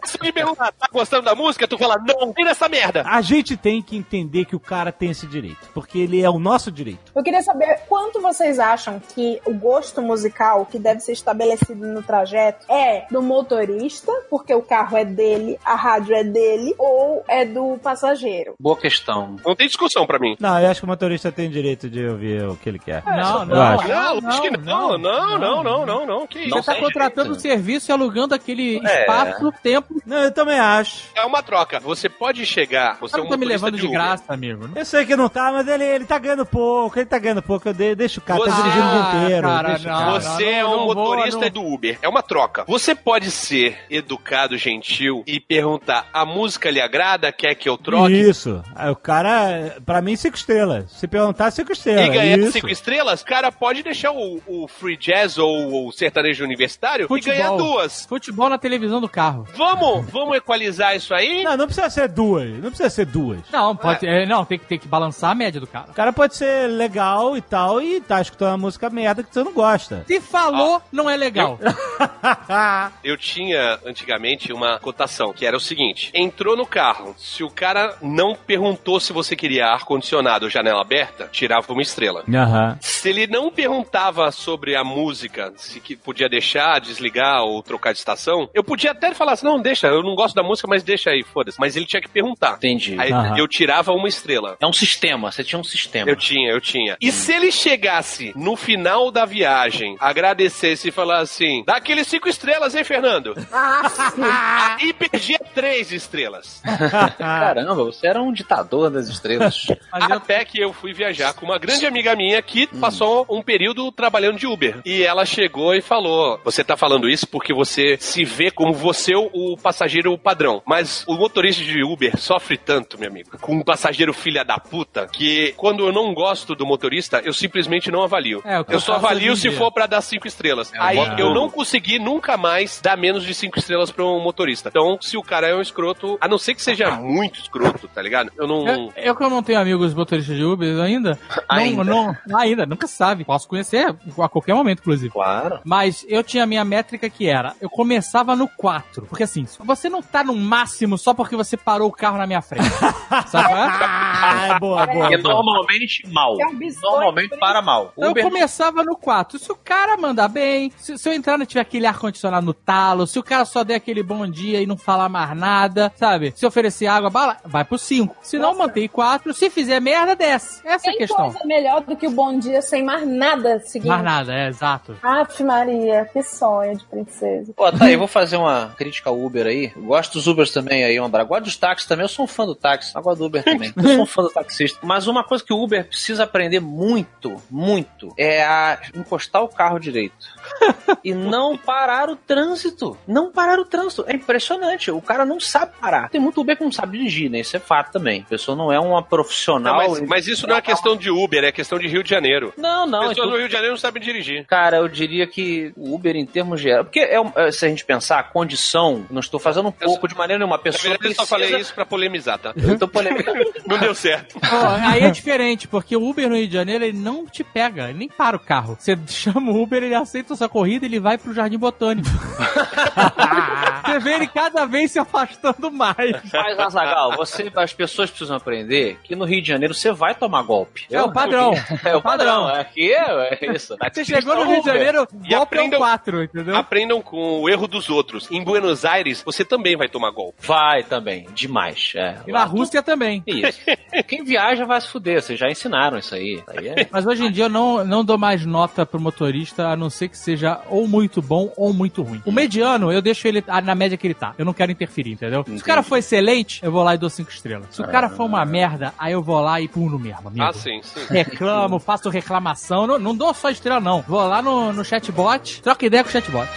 Se ele perguntar, tá gostando da música? Tu fala, não, tira essa merda. A gente tem que entender que o cara tem esse direito, porque ele é o nosso direito. Eu queria saber quanto vocês acham que o gosto musical que deve ser estabelecido no trajeto é do motorista, porque o carro é dele, a rádio é dele, ou é do passageiro? Boa questão. Não tem discussão pra mim. Não, eu acho que o motorista tem direito de ouvir o que ele quer. Não, não, acho. Não, não, acho que não. Não, não, não, não, não. Que isso? Você tá contratando o serviço e alugando aquele É. espaço, tempo. Não, eu também acho. É uma troca. Você pode chegar, você Você é um não tá me levando de Uber. graça, amigo. né? Eu sei que não tá, mas ele, ele tá ganhando pouco, ele tá ganhando pouco, eu de, deixo o cara, tá Você- dirigindo o dia Ah, inteiro. cara, não, cara. Você é não, um não vou, motorista não. do Uber. É uma troca. Você pode ser educado, gentil e perguntar: a música lhe agrada? Quer que eu troque? Isso. O cara, pra mim, cinco estrelas. Se perguntar, cinco estrelas. E ganhar Isso. cinco estrelas, o cara pode deixar o, o free jazz ou o sertanejo universitário Futebol. e ganhar duas. Futebol na televisão do carro. Vamos, vamos equalizar isso aí? Não, não precisa ser duas. Não precisa ser duas. Não, pode, é, não, tem que, tem que balançar a média do cara. O cara pode ser legal e tal, e tá escutando uma música merda que você não gosta. Se falou, não é legal. Eu tinha antigamente uma cotação que era o seguinte: entrou no carro, se o cara não perguntou se você queria ar condicionado ou janela aberta, tirava uma estrela. Aham. Se ele não perguntava sobre a música, se que podia deixar, desligar ou trocar de estação, eu podia até falar assim: não, deixa, eu não gosto da música, mas deixa aí, foda-se. Mas ele tinha que perguntar. Entendi. Aí Aham. eu tirava uma estrela. É um sistema, você tinha um sistema. Eu tinha, eu tinha. E se ele chegasse no final da viagem, agradecesse e falasse assim: dá aqueles cinco estrelas, hein, Fernando? Aí perdia três estrelas. Caramba, você era um ditador das estrelas. Até que eu fui viajar com uma grande amiga minha que passou um período trabalhando de Uber. E ela chegou e falou: Você tá falando isso porque você se vê como você o, o passageiro padrão. Mas o motorista de Uber sofre tanto, meu amigo, com um passageiro filha da puta, que quando eu não gosto do motorista, eu simplesmente não avalio. É, eu eu só avalio se dia. for pra dar cinco estrelas. É, Aí eu não consegui nunca mais dar menos de cinco estrelas pra um motorista. Então, se o cara é um escroto, a não ser que seja muito escroto, tá ligado? Eu não. Eu, eu que eu não tenho amigos motoristas de Uber ainda, Ainda. Não, não, ainda, nunca sabe. Posso conhecer a qualquer momento, inclusive. Claro. Mas eu tinha a minha métrica que era, eu começava no 4. Porque assim, se você não tá no máximo só porque você parou o carro na minha frente. Sabe? é? Ah, é boa, boa. Porque boa. normalmente mal. É um Normalmente para mal. Então eu Uber começava no 4. Se o cara mandar bem, se, se eu entrar e não tiver aquele ar-condicionado no talo, se o cara só der aquele bom dia e não falar mais nada, sabe? Se oferecer água, bala, vai pro 5. Se não, mantém 4. Se fizer merda, desce. Essa é a Tem questão. coisa melhor do que o bom dia sem mais nada seguindo. Mais nada, é exato. Ave Maria, que sonho de princesa. Pô, tá aí, eu vou fazer uma crítica Uber aí. Eu gosto dos Ubers também aí, um abraço. Gosto dos táxis também, eu sou um fã do táxi. Eu gosto do Uber também. Eu sou um fã do taxista. Mas uma coisa que o Uber precisa aprender muito, muito, é a encostar o carro direito. e não parar o trânsito. Não parar o trânsito. É impressionante. O cara não sabe parar. Tem muito Uber que não sabe dirigir, né? Isso é fato também. A pessoa não é uma Não, profissional. mas, mas isso não é questão de Uber, é questão de Rio de Janeiro. Não, não. Pessoas é no Rio de Janeiro não sabem dirigir. Cara, eu diria que o Uber, em termos gerais. Porque é, se a gente pensar, a condição, não estou fazendo um pouco de maneira nenhuma. A Na pessoa verdade, eu só precisa... falei isso pra polemizar, tá? Eu tô polêmica. Não deu certo. Pô, aí é diferente, porque o Uber no Rio de Janeiro, ele não te pega, ele nem para o carro. Você chama o Uber, ele aceita a sua corrida, ele vai pro Jardim Botânico. Você vê ele cada vez se afastando mais. Mas, Azagal, você, as pessoas precisam aprender que no Rio de Janeiro você vai tomar golpe. É o padrão. É o padrão. Aqui é, é isso. Você chegou no Rio de Janeiro, E golpe é um aprendam- 4, entendeu? Aprendam com o erro dos outros. Em Buenos Aires, você também vai tomar golpe. Vai também, demais. É. E na Rússia também. Isso. Quem viaja vai se fuder, vocês já ensinaram isso aí. Isso aí é- Mas hoje em dia eu não, não dou mais nota pro motorista, a não ser que seja ou muito bom ou muito ruim. O mediano, eu deixo ele na média que ele tá. Eu não quero interferir, entendeu? Se o cara for excelente, eu vou lá e dou cinco estrelas. Se o cara for uma merda, aí eu vou lá e pulo mesmo, amigo. Ah, sim, sim. Reclamo, faço reclamação. Não, não dou só estrela, não. Vou lá no, no chatbot, troca ideia com o chatbot.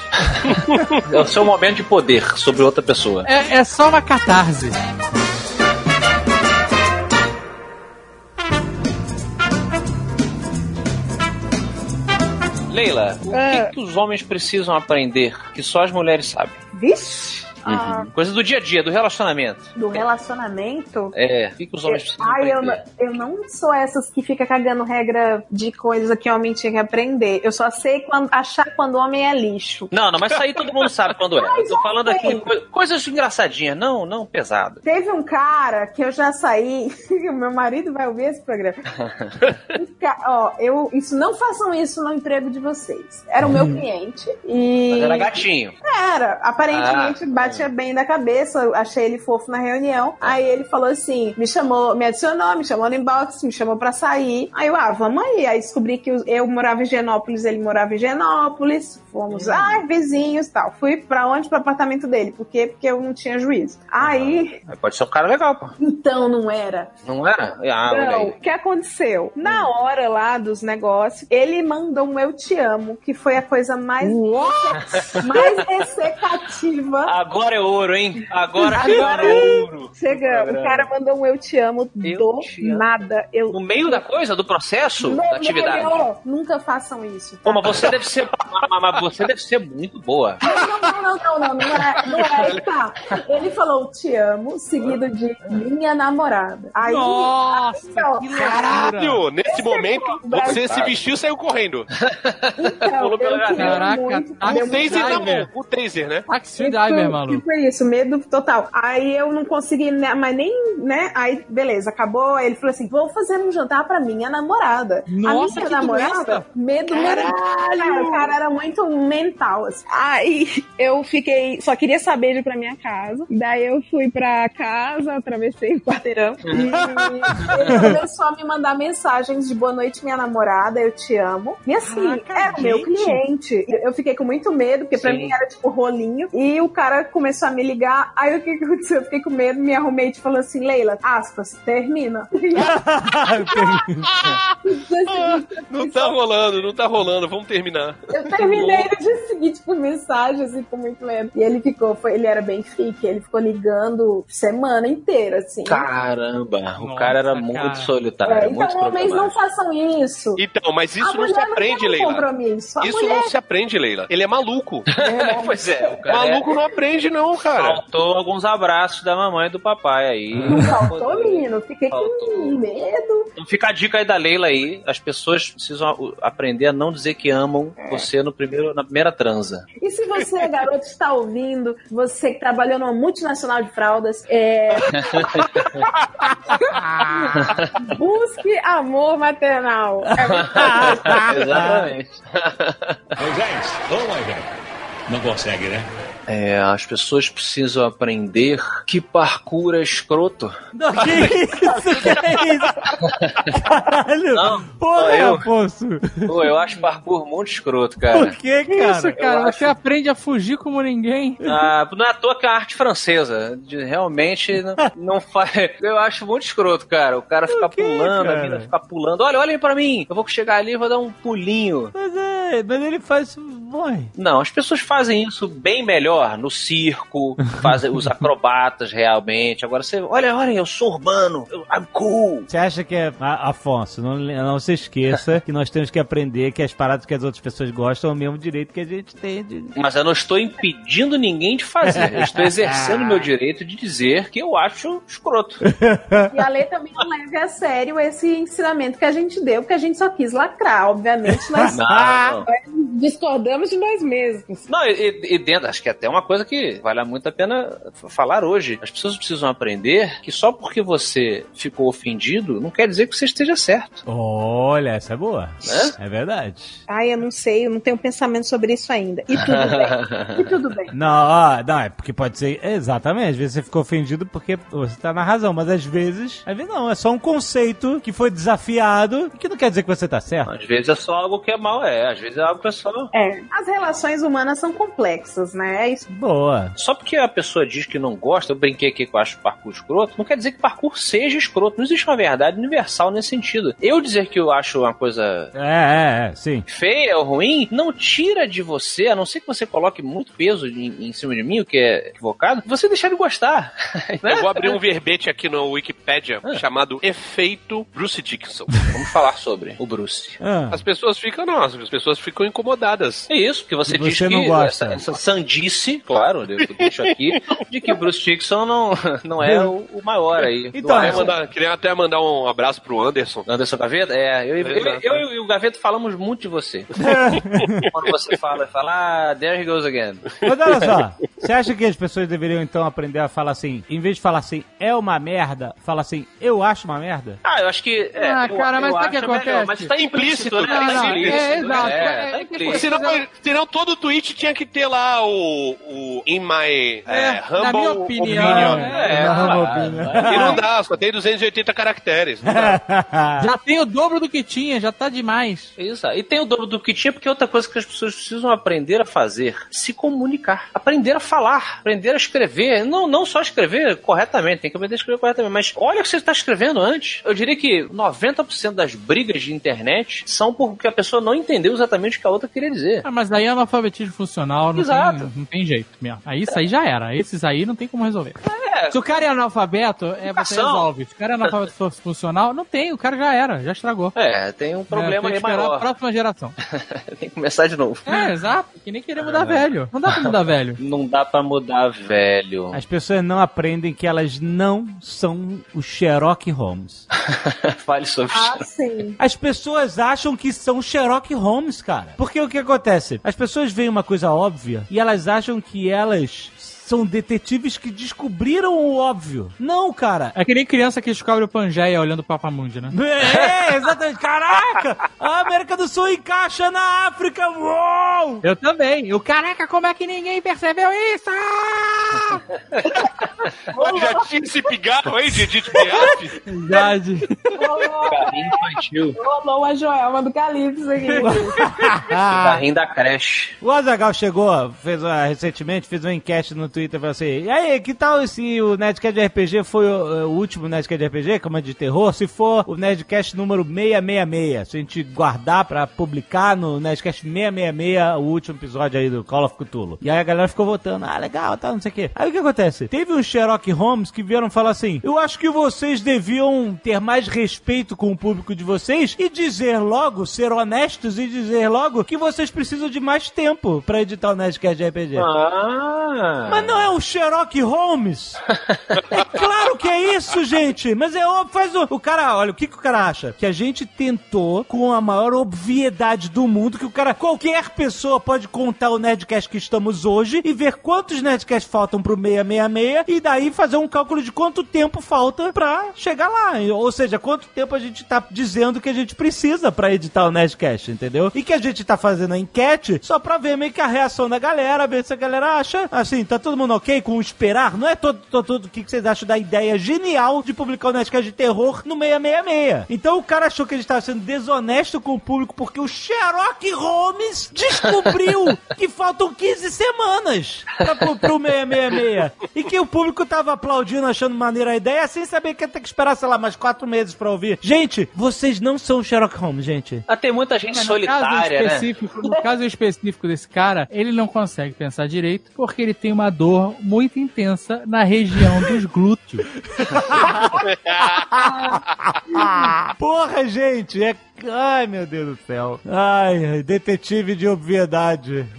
é o seu momento de poder sobre outra pessoa. É, é só uma catarse. Leila, o É. que, que os homens precisam aprender que só as mulheres sabem? Vixe! Ah, Coisa do dia a dia, do relacionamento. do relacionamento. É, o que, que os homens precisam Ai, eu, eu não sou essas que fica cagando regra de coisa que homem tinha que aprender. Eu só sei quando, achar quando o homem é lixo. Não, não, mas isso aí todo mundo sabe quando é. Eu tô falando aqui sei. coi- coisas engraçadinhas, não, não pesado. Teve um cara que eu já saí. meu marido vai ouvir esse programa. Ca- Ó, eu, isso não façam isso no emprego de vocês. Era o meu cliente e Mas era gatinho. Era, aparentemente Ah. Batia bem da cabeça, achei ele fofo na reunião. Aí ele falou assim: me chamou, me adicionou, me chamou no inbox, me chamou pra sair. Aí eu, ah, vamos aí. Aí descobri que eu morava em Genópolis, ele morava em Genópolis. Fomos, ah, vizinhos e tal. Fui pra onde? Pro apartamento dele. Por quê? Porque eu não tinha juízo. Aí, Mas Pode ser um cara legal, pô. então não era. Não era? Ah, Não, o que aconteceu? Na hora lá dos negócios, ele mandou um Eu Te Amo, que foi a coisa mais, mais ressecativa. Agora é ouro, hein? Agora, Agora- agora é ouro. Chega, o cara mandou um Eu Te Amo Eu do te amo. nada. Eu, No meio da coisa, do processo, No da atividade. meio. Nunca façam isso. tá? Pô, mas você deve ser. Você deve ser muito boa. Não, não, não, não, não, não é, não é, tá. Ele falou te amo, seguido de minha namorada. Aí, Nossa, então, que Caralho! loucura. Nesse momento, você se vestiu e saiu correndo. então, Caraca, O taser na mão. O taser, né? Taxi Que Driver, foi- maluco. Que foi isso, medo total. Aí eu não consegui, né, mas nem, né? Aí, beleza, acabou. Aí ele falou assim: vou fazer um jantar pra minha namorada. Nossa, a minha que namorada, doença. medo, medo. Cara, o cara era muito mental. Assim. Aí eu fiquei, só queria saber de ir pra minha casa. Daí eu fui pra casa, atravessei o quarteirão. E ele começou a me mandar mensagens de boa noite, minha namorada, eu te amo. E assim, Caraca, era o meu cliente. Eu fiquei com muito medo, porque pra Sim. mim era tipo rolinho. E o cara começou a me ligar. Aí o que, que aconteceu? Eu fiquei com medo, me arrumei e falou assim: Leila, aspas, termina. Não tá rolando, não tá rolando. Vamos terminar. Eu terminei no dia seguinte por mensagem, assim, com muito medo. E ele ficou, foi, ele era bem fique, ele ficou ligando semana inteira, assim. Caramba, o Nossa, cara era cara. muito solitário, É, muito então, homens não façam isso. Então, mas isso não se aprende, um Leila. compromisso. A Isso mulher não se aprende, Leila. Ele é maluco. Pois é, o cara Maluco não aprende, não, cara. Faltou alguns abraços da mamãe e do papai aí. Não faltou, menino? Fiquei Faltou. com medo. Então fica a dica aí da Leila aí. As pessoas precisam aprender a não dizer que amam você no primeiro, na primeira transa. E se você, garoto, está ouvindo, você que trabalhou numa multinacional de fraldas, é... busque amor maternal. É muito Exatamente. Moisés, ô Moisés. Não consegue, né? É, as pessoas precisam aprender que parkour é escroto. Não, que isso? Que é isso? Caralho! Não, Porra, eu. Afonso! Pô, eu acho parkour muito escroto, cara. Por que, Que cara? isso, cara? eu Você acho- aprende a fugir como ninguém. Ah, não é à toa que é a arte francesa. De- realmente não, não faz. Eu acho muito escroto, cara. O cara ficar pulando, cara? a mina ficar pulando. Olha, olhem pra mim. Eu vou chegar ali e vou dar um pulinho. Mas é, mas ele faz isso. Morre. Não, as pessoas fazem isso bem melhor no circo, fazem os acrobatas realmente. Agora você, olha, olha, eu sou urbano, eu, I'm cool. Você acha que é. A- Afonso, não, não se esqueça que nós temos que aprender que as paradas que as outras pessoas gostam é o mesmo direito que a gente tem de. Mas eu não estou impedindo ninguém de fazer. Eu estou exercendo o meu direito de dizer que eu acho escroto. E a Lê também não leve a sério esse ensinamento que a gente deu, porque a gente só quis lacrar. Obviamente, nós Não, não. discordamos de nós mesmos. Não, e, e dentro, acho que é até uma coisa que vale muito a pena falar hoje. As pessoas precisam aprender que só porque você ficou ofendido, não quer dizer que você esteja certo. Olha, essa é boa. Né? É verdade. Ai, eu não sei, eu não tenho pensamento sobre isso ainda. E tudo bem. E tudo bem. Não, não, é porque pode ser. Exatamente, às vezes você ficou ofendido porque você tá na razão, mas às vezes. Às vezes não, é só um conceito que foi desafiado e que não quer dizer que você tá certo. Às vezes é só algo que é mal, é. Às vezes é algo que é só. É, as relações humanas são complexas, né? É isso. Boa. Só porque a pessoa diz que não gosta, eu brinquei aqui que eu acho parkour escroto, não quer dizer que parkour seja escroto. Não existe uma verdade universal nesse sentido. Eu dizer que eu acho uma coisa É, é, é, sim. feia ou ruim, não tira de você, a não ser que você coloque muito peso em, em cima de mim, o que é equivocado, você deixar de gostar. né? Eu vou abrir um verbete aqui no Wikipedia chamado Efeito Bruce Dickinson. Vamos falar sobre o Bruce. Ah, As pessoas ficam, não, as pessoas ficam incomodadas. É isso, porque você, Você diz que não gosta. Essa, essa sandice, claro, eu deixo aqui, de que Bruce Dixon não, não é o, o maior aí. Então, Queria, mandar- queria até mandar um abraço pro Anderson. Anderson Gaveta? É, eu, eu, eu, e o Gaveta falamos muito de você. Quando você fala, fala, ah, there he goes again. Mas olha só, você acha que as pessoas deveriam então aprender a falar assim, em vez de falar assim, é uma merda, fala assim, eu acho uma merda? Ah, eu acho que. É, Ah, eu- cara, mas eu sabe o que acho melhor, acontece? Mas tá implícito, né? Não, Tá implícito, é, exato. É, É, tá é, implícito. Senão, senão todo tweet tinha que ter lá o, o In My é, na Humble minha opinião, Opinion. É, Não, claro, opinião. E não dá, só tem 280 caracteres. Não dá. Já tem o dobro do que tinha, já tá demais. Isso. E tem o dobro do que tinha, porque outra coisa que as pessoas precisam aprender a fazer, se comunicar. Aprender a falar, aprender a escrever. Não, não só escrever corretamente, tem que aprender a escrever corretamente, mas olha o que você está escrevendo antes. Eu diria que 90% das brigas de internet são porque a pessoa não entendeu exatamente o que a outra queria dizer. Ah, mas aí é analfabetismo funcional, não, Exato. tem, não tem jeito mesmo. Aí isso aí já era. Esses aí não tem como resolver. É, Se o cara é analfabeto, é, você resolve. Se o cara é analfabeto funcional, não tem, o cara já era, já estragou. é, tem um problema é, tem aí que esperar a maior. próxima geração. tem que começar de novo. É, exato. Que nem querer mudar velho. Não dá pra mudar velho. Não dá pra mudar, velho. As pessoas não aprendem que elas não são o Sherlock Holmes. Fale sobre Ah, isso. sim. As pessoas acham que são Sherlock Holmes, cara. Porque o que acontece? As pessoas veem uma coisa óbvia e elas acham que elas são detetives que descobriram o óbvio. Não, cara. É que nem criança que descobre o Pangeia olhando o Papamundi, né? É, exatamente. Caraca! A América do Sul encaixa na África. Uou! Eu também. O caraca, como é que ninguém percebeu isso? Já tinha esse pigarro aí de Edith Piaf? Verdade. Rolou, Carrinho infantil. rolou a Joelma do Calypso aqui. Carrinho da creche. O Azagal chegou, fez uma- recentemente, fez uma enquete no Twitter, falou assim, e aí, que tal se o Nerdcast de RPG foi o, o último Nerdcast de RPG, como é de terror, se for o Nerdcast número 666, se a gente guardar pra publicar no Nerdcast 666 o último episódio aí do Call of Cthulhu. E aí a galera ficou votando, ah, legal, tá, não sei o quê. quê. Aí o que acontece? Teve uns Sherlock Holmes que vieram falar assim: eu acho que vocês deviam ter mais respeito com o público de vocês e dizer logo, ser honestos e dizer logo que vocês precisam de mais tempo pra editar o Nerdcast de RPG. Ah. Mas não é o Sherlock Holmes? é claro que é isso, gente. Mas é óbvio, faz o. O cara, olha, o que, que o cara acha? Que a gente tentou, com a maior obviedade do mundo, que o cara, qualquer pessoa pode contar o Nerdcast que estamos hoje e ver quantos Nerdcasts faltam pro 666 e daí fazer um cálculo de quanto tempo falta pra chegar lá. Ou seja, quanto tempo a gente tá dizendo que a gente precisa pra editar o Nerdcast, entendeu? E que a gente tá fazendo a enquete só pra ver meio que a reação da galera, ver se a galera acha, assim, tá todo mundo ok com o esperar? Não é todo, todo, todo o que vocês acham da ideia genial de publicar o Nerdcast de terror no 666. Então o cara achou que a gente tava sendo desonesto com o público porque o Sherlock Holmes descobriu que faltam 15 semanas pra, pro, pro 666. E que o público tava aplaudindo, achando maneira a ideia, sem saber que ia ter que esperar, sei lá, mais quatro meses pra ouvir. Gente, vocês não são Sherlock Holmes, gente. Ah, tem muita gente Mas no caso solitária, né? específico, No caso específico desse cara, ele não consegue pensar direito porque ele tem uma dor muito intensa na região dos glúteos. Porra, gente, é. Ai, meu Deus do céu. Ai, detetive de obviedade.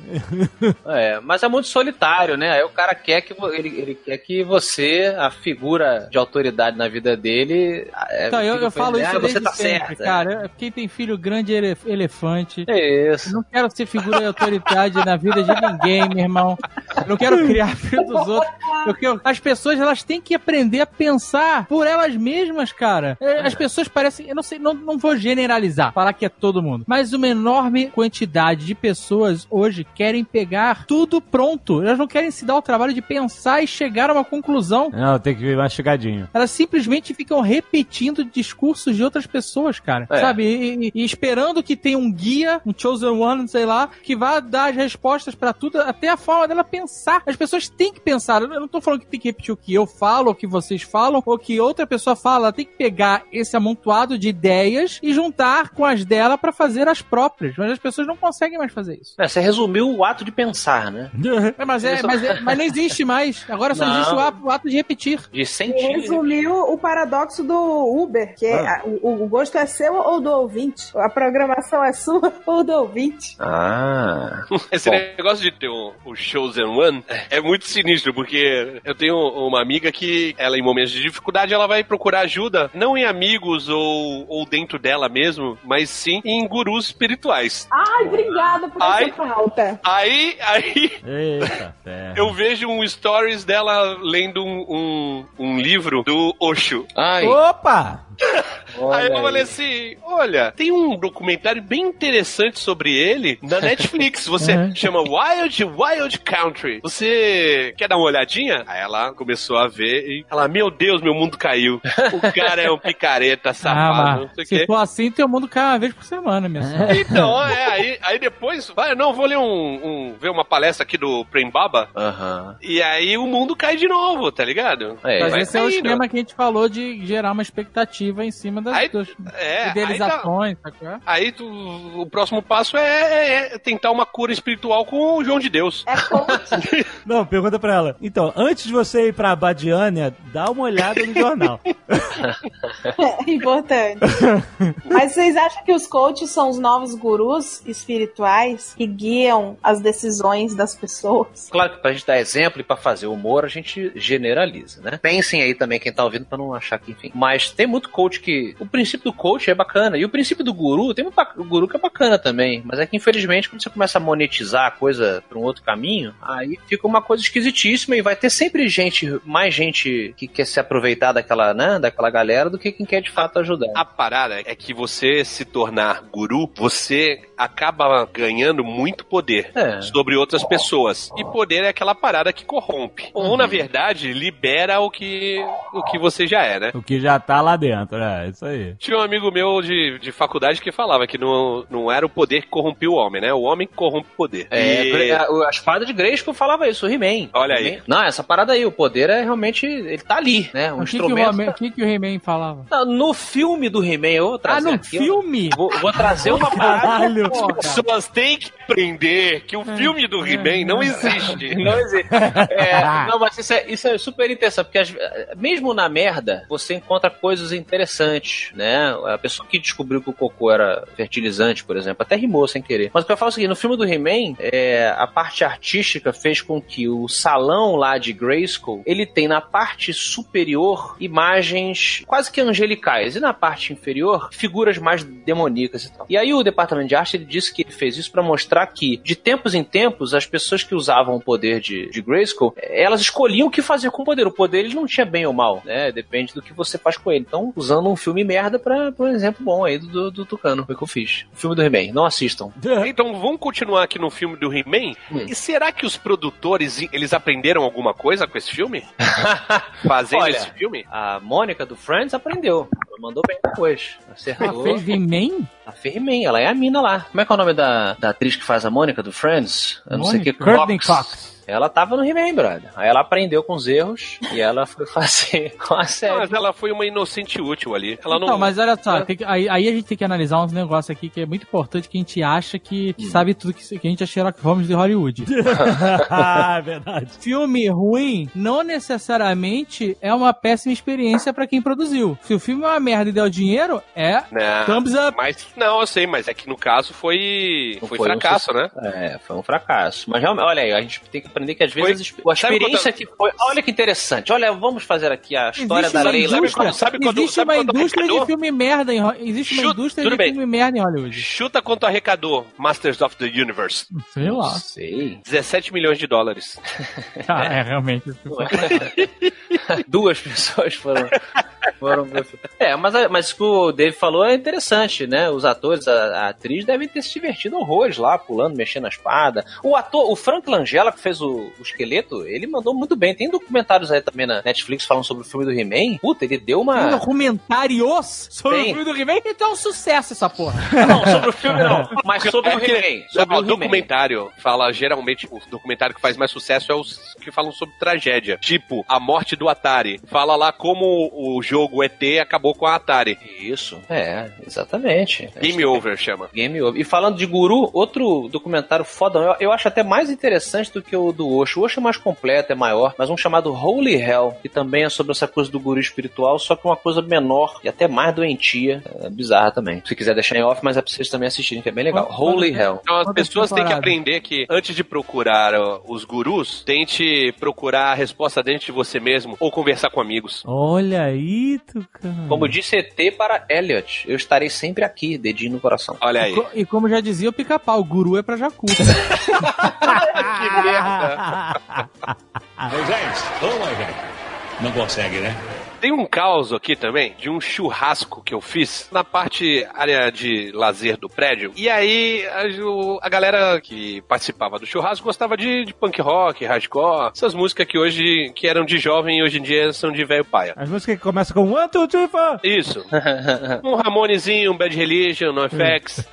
É, mas é muito solitário, né? Aí o cara quer que ele, ele quer que você, a figura de autoridade na vida dele, é, Então, eu, eu falo isso "Ah, desde você tá sempre, certo. cara. Eu- Quem tem filho grande é ele- elefante. É isso. Eu não quero ser figura de autoridade na vida de ninguém, meu irmão. Eu não quero criar filho dos outros. Quero... As pessoas, elas têm que aprender a pensar por elas mesmas, cara. É, As pessoas parecem... Eu não sei, não, não vou generalizar, falar que é todo mundo. Mas uma enorme quantidade de pessoas hoje querem pegar tudo pronto. Elas não querem se dar o trabalho de pensar e chegar a uma conclusão. Não, tem que vir mastigadinho. Elas simplesmente ficam repetindo discursos de outras pessoas, cara. É. Sabe? E, e- e esperando que tenha um guia, um chosen one, sei lá, que vá dar as respostas pra tudo, até a forma dela pensar. As pessoas têm que pensar. Eu não tô falando que tem que repetir o que eu falo, ou que vocês falam, ou que outra pessoa fala. Ela tem que pegar esse amontoado de ideias e juntar com as dela pra fazer as próprias. Mas as pessoas não conseguem mais fazer isso. É, você resumiu o ato de pensar, né? É, mas, é, mas, é- mas não existe mais. Agora só Não. existe o ato, o ato de repetir. De sentir. Resumiu o paradoxo do Uber, que é a- o, o gosto é seu ou do ouvinte? A programação é sua ou do ouvinte? Ah. Esse Bom. negócio de ter um, um Chosen One é muito sinistro, porque eu tenho uma amiga que, ela em momentos de dificuldade, ela vai procurar ajuda, não em amigos ou, ou dentro dela mesmo, mas sim em gurus espirituais. Ai, obrigada por Ai. essa pauta. Aí, aí, Eita, eu vejo um stories dela lendo um, um, um livro do Osho. Ai. Opa! Aí eu olha falei aí. assim: olha, tem um documentário bem interessante sobre ele na Netflix. Você Uhum. chama Wild Wild Country. Você quer dar uma olhadinha? Aí ela começou a ver e ela, meu Deus, meu mundo caiu. O cara é um picareta, Ah, safado, não sei o se quê. for assim, teu mundo cai uma vez por semana, minha senhora. Então, é, aí, aí depois, vai, não, vou ler um, um- ver uma palestra aqui do Prem Baba, Aham. e aí o mundo cai de novo, tá ligado? É, Mas esse é o caindo. esquema que a gente falou de gerar uma expectativa em cima das, Aí- das É, aí tá- idealizações, sacou? Aí tu- o próximo passo é, é- é tentar uma cura espiritual com o João de Deus. É coach. Não, pergunta pra ela. Então, antes de você ir pra Badiânia, dá uma olhada no jornal. É importante. Mas vocês acham que os coaches são os novos gurus espirituais que guiam as decisões das pessoas? Claro que pra gente dar exemplo e pra fazer humor, a gente generaliza, né? Pensem aí também quem tá ouvindo pra não achar que, enfim. Mas tem muito coach que. O princípio do coach é bacana. E o princípio do guru, tem um guru que é bacana também. Mas é que, infelizmente, quando você começa a monetizar a coisa pra um outro caminho, aí fica uma coisa esquisitíssima e vai ter sempre gente, mais gente que quer se aproveitar daquela, né? Daquela galera do que quem quer de fato ajudar. A parada é que você se tornar guru, você acaba ganhando muito poder É. sobre outras pessoas. E poder é aquela parada que corrompe. Ou, Uhum. na verdade, libera o que, o que você já é, né? O que já tá lá dentro, é isso aí. Tinha um amigo meu de, de faculdade que falava que não, não era o poder que corrompia o homem, né? O homem que corrompe o poder. É, E- a, a espada de Grayskull falava isso, o He-Man. Olha aí. He-Man- Não, essa parada aí, o poder é realmente. Ele tá ali, né? Um O que, que, o instrumento. He-Man- o que, que o He-Man falava? Não, no filme do He-Man, eu vou Ah, trazer. no aqui, filme? Vou, vou trazer uma parada. Caralho. Pô, cara. Aprender que o filme do He-Man não existe. Não existe. É, não, mas isso é, isso é super interessante, porque as- mesmo na merda, você encontra coisas interessantes, né? A pessoa que descobriu que o cocô era fertilizante, por exemplo, até rimou sem querer. Mas o que eu falo é o seguinte, no filme do He-Man, é, a parte artística fez com que o salão lá de Grayskull, ele tem na parte superior imagens quase que angelicais, e na parte inferior, figuras mais demoníacas e tal. E aí o departamento de arte, ele disse que ele fez isso pra mostrar que, de tempos em tempos, as pessoas que usavam o poder de, de Grayskull, eh, elas escolhiam o que fazer com o poder. O poder, ele não tinha bem ou mal, né? Depende do que você faz com ele. Então, usando um filme merda pra, pra um exemplo bom aí do, do, do Tucano, foi o que eu fiz. O filme do He-Man, não assistam. Então vamos continuar aqui no filme do He-Man. Hum. E será que os produtores eles aprenderam alguma coisa com esse filme? Fazendo Olha, esse filme? A Mônica do Friends aprendeu. Ela mandou bem depois. Ela Acertou. fez He-Man? A fez He-Man, ela é a mina lá. Como é que é o nome da, da atriz que faz a Mônica do Friends? Eu não sei o que. Mônica? Courtney Cox. Ela tava no He-Man, brother. Aí ela aprendeu com os erros e ela foi fazer com a Não, série. mas ela foi uma inocente útil ali. Ela não. Então, mas olha só, tem que- aí, aí a gente tem que analisar uns negócios aqui que é muito importante que a gente acha que, que sabe tudo que, que a gente é Sherlock Holmes de Hollywood. ah, é verdade. filme ruim não necessariamente é uma péssima experiência pra quem produziu. Se o filme é uma merda e der o dinheiro, é Não, thumbs up. mas não, eu sei, mas é que no caso foi Não foi, foi um fracasso, né? É, foi um fracasso. Mas realmente, olha aí, a gente tem que aprender que às Foi- vezes a sabe experiência quando- que foi. Olha que interessante. Olha, vamos fazer aqui a história Existe da Leila. indústria, Sabe quando- existe sabe uma quando indústria de arrecadou? filme merda em Existe uma Chuta, indústria de bem. filme merda em Hollywood. Chuta quanto arrecadou Masters of the Universe. Sei lá. Sei. 17 milhões de dólares. Ah, é, realmente. Duas pessoas foram. foram o filme. é, mas, mas o que o Dave falou é interessante, né? Os atores, a, a atriz devem ter se divertido horrores lá, pulando, mexendo na espada. O ator, o Frank Langella, que fez o, o esqueleto, ele mandou muito bem. Tem documentários aí também na Netflix falando sobre o filme do He-Man. Puta, ele deu Tem uma. documentários sobre Tem. o filme do He-Man, então é um sucesso essa porra. Não, sobre o filme não, mas sobre o É que- He-Man. Sobre o He-Man. documentário fala geralmente o documentário que faz mais sucesso é os que falam sobre tragédia, tipo a morte do Atari. Fala lá como o jogo ET acabou com a Atari. Isso, é, exatamente. Game over chama. Game over. E falando de Guru, outro documentário fodão, eu, eu acho até mais interessante do que o do Osho. O Osho é mais completo, é maior, mas um chamado Holy Hell, que também é sobre essa coisa do guru espiritual, só que uma coisa menor e até mais doentia. É bizarra também. Se quiser deixar em off, mas é pra vocês também assistirem, que é bem legal. Holy Hell. Então as Quantas pessoas têm que aprender que antes de procurar os gurus, tente procurar a resposta dentro de você mesmo ou conversar com amigos. Olha aí, Tucano. Como disse ET para Elliot, eu estarei sempre aqui, dedinho no coração. Olha E, aí. co- e como já dizia o pica-pau, o guru é pra jacu. que merda. Ô, gente, ô, gente. Não consegue, né? Tem um caos aqui também de um churrasco que eu fiz na parte área de lazer do prédio. E aí a, o- a galera que participava do churrasco gostava de, de punk rock, hardcore, essas músicas que hoje que eram de jovem e hoje em dia são de velho paia. As músicas que começam com One, Two, Three, Four. Isso. Um Ramonezinho, um Bad Religion, no FX.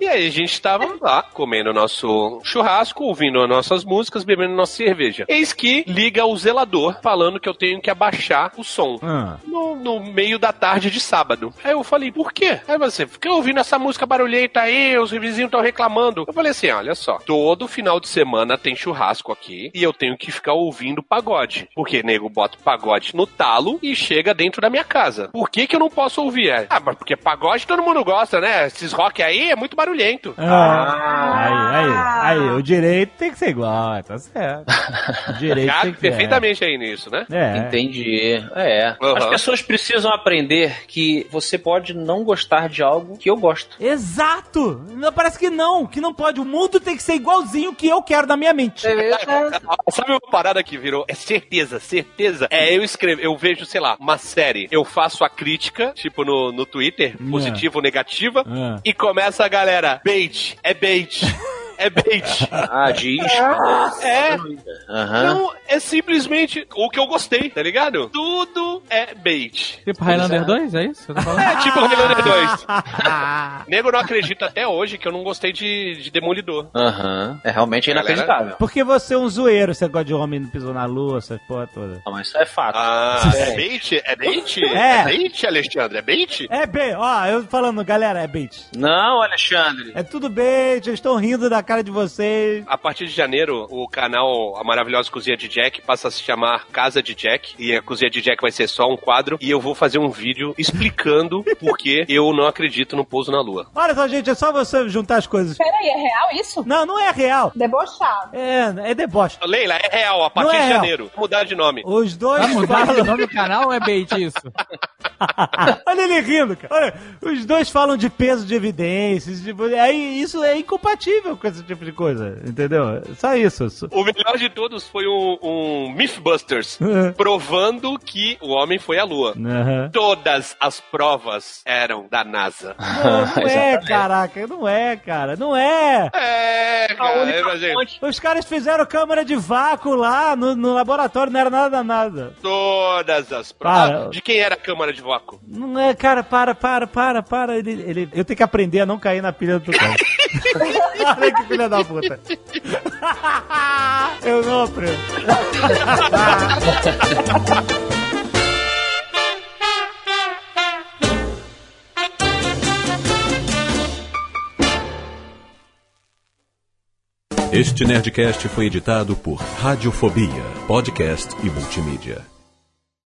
e aí a gente tava lá comendo nosso churrasco, ouvindo as nossas músicas, bebendo nossa cerveja. Eis que liga o zelador falando que eu tenho que abaixar o som. Ah. No, no meio da tarde de sábado. Aí eu falei, por quê? Aí você, fica ouvindo essa música barulhenta aí, os vizinhos estão reclamando. Eu falei assim, olha só, todo final de semana tem churrasco aqui e eu tenho que ficar ouvindo pagode. Porque nego bota pagode no talo e chega dentro da minha casa. Por que que eu não posso ouvir? É, Ah, mas porque pagode todo mundo gosta, né? Esses rock aí é muito barulhento. Ah, aí, aí, aí, o direito tem que ser igual, tá certo. O direito Cabe tem que perfeitamente aí nisso, né? É. Entendi. É. Uhum. As pessoas precisam aprender que você pode não gostar de algo que eu gosto. Exato! Não, parece que não, que não pode. O mundo tem que ser igualzinho o que eu quero na minha mente. Sabe uma parada que virou? É certeza, certeza. É eu escrevo, eu vejo, sei lá, uma série. Eu faço a crítica, tipo no, no Twitter, É. positiva ou negativa, Ah. e começa a galera, bait, é bait. É bait. Ah, de isca. É. Aham. Não, é simplesmente o que eu gostei, tá ligado? Tudo é bait. tipo Highlander 2, é isso? Você tá? É tipo Highlander 2. Nego não acredita até hoje que eu não gostei de, de Demolidor. Aham. É realmente Galera- inacreditável. Porque você é um zoeiro, você gosta de homem não pisou na lua, essas porra toda. Não, mas isso é fato. Ah, é bait? É bait? É. É bait, Alexandre? É bait? É bait, ó, eu falando, galera, é bait. Não, Alexandre. É tudo bait, eles estão rindo da cara de vocês. A partir de janeiro, o canal A Maravilhosa Cozinha de Jack passa a se chamar Casa de Jack. E a Cozinha de Jack vai ser só um quadro. E eu vou fazer um vídeo explicando por que eu não acredito no pouso na lua. Olha só, gente, é só você juntar as coisas. Peraí, é real isso? Não, não é real. Debochado. É, é deboche. Leila, é real, a partir Não é de real. janeiro. Vou mudar de nome. Os dois Vai mudar o nome do canal ou é bait isso? Olha ele rindo, cara. Olha, os dois falam de peso de evidências. Tipo, aí isso é incompatível com esse tipo de coisa, entendeu? Só isso. Só- O melhor de todos foi um, um Mythbusters, provando que o homem foi à lua. Aham. Todas as provas eram da NASA. Não, não é, caraca, não é, cara, não é. É, cara, imagina. Os caras fizeram câmara de vácuo lá no, no laboratório, não era nada, nada. Todas as provas. Para. Ah, de quem era a câmara de vácuo? Não é, cara, para, para, para, para. Ele, ele, eu tenho que aprender a não cair na pilha do cara. Olha que filha da puta. eu não aprendo. Este Nerdcast foi editado por Radiofobia, podcast e multimídia.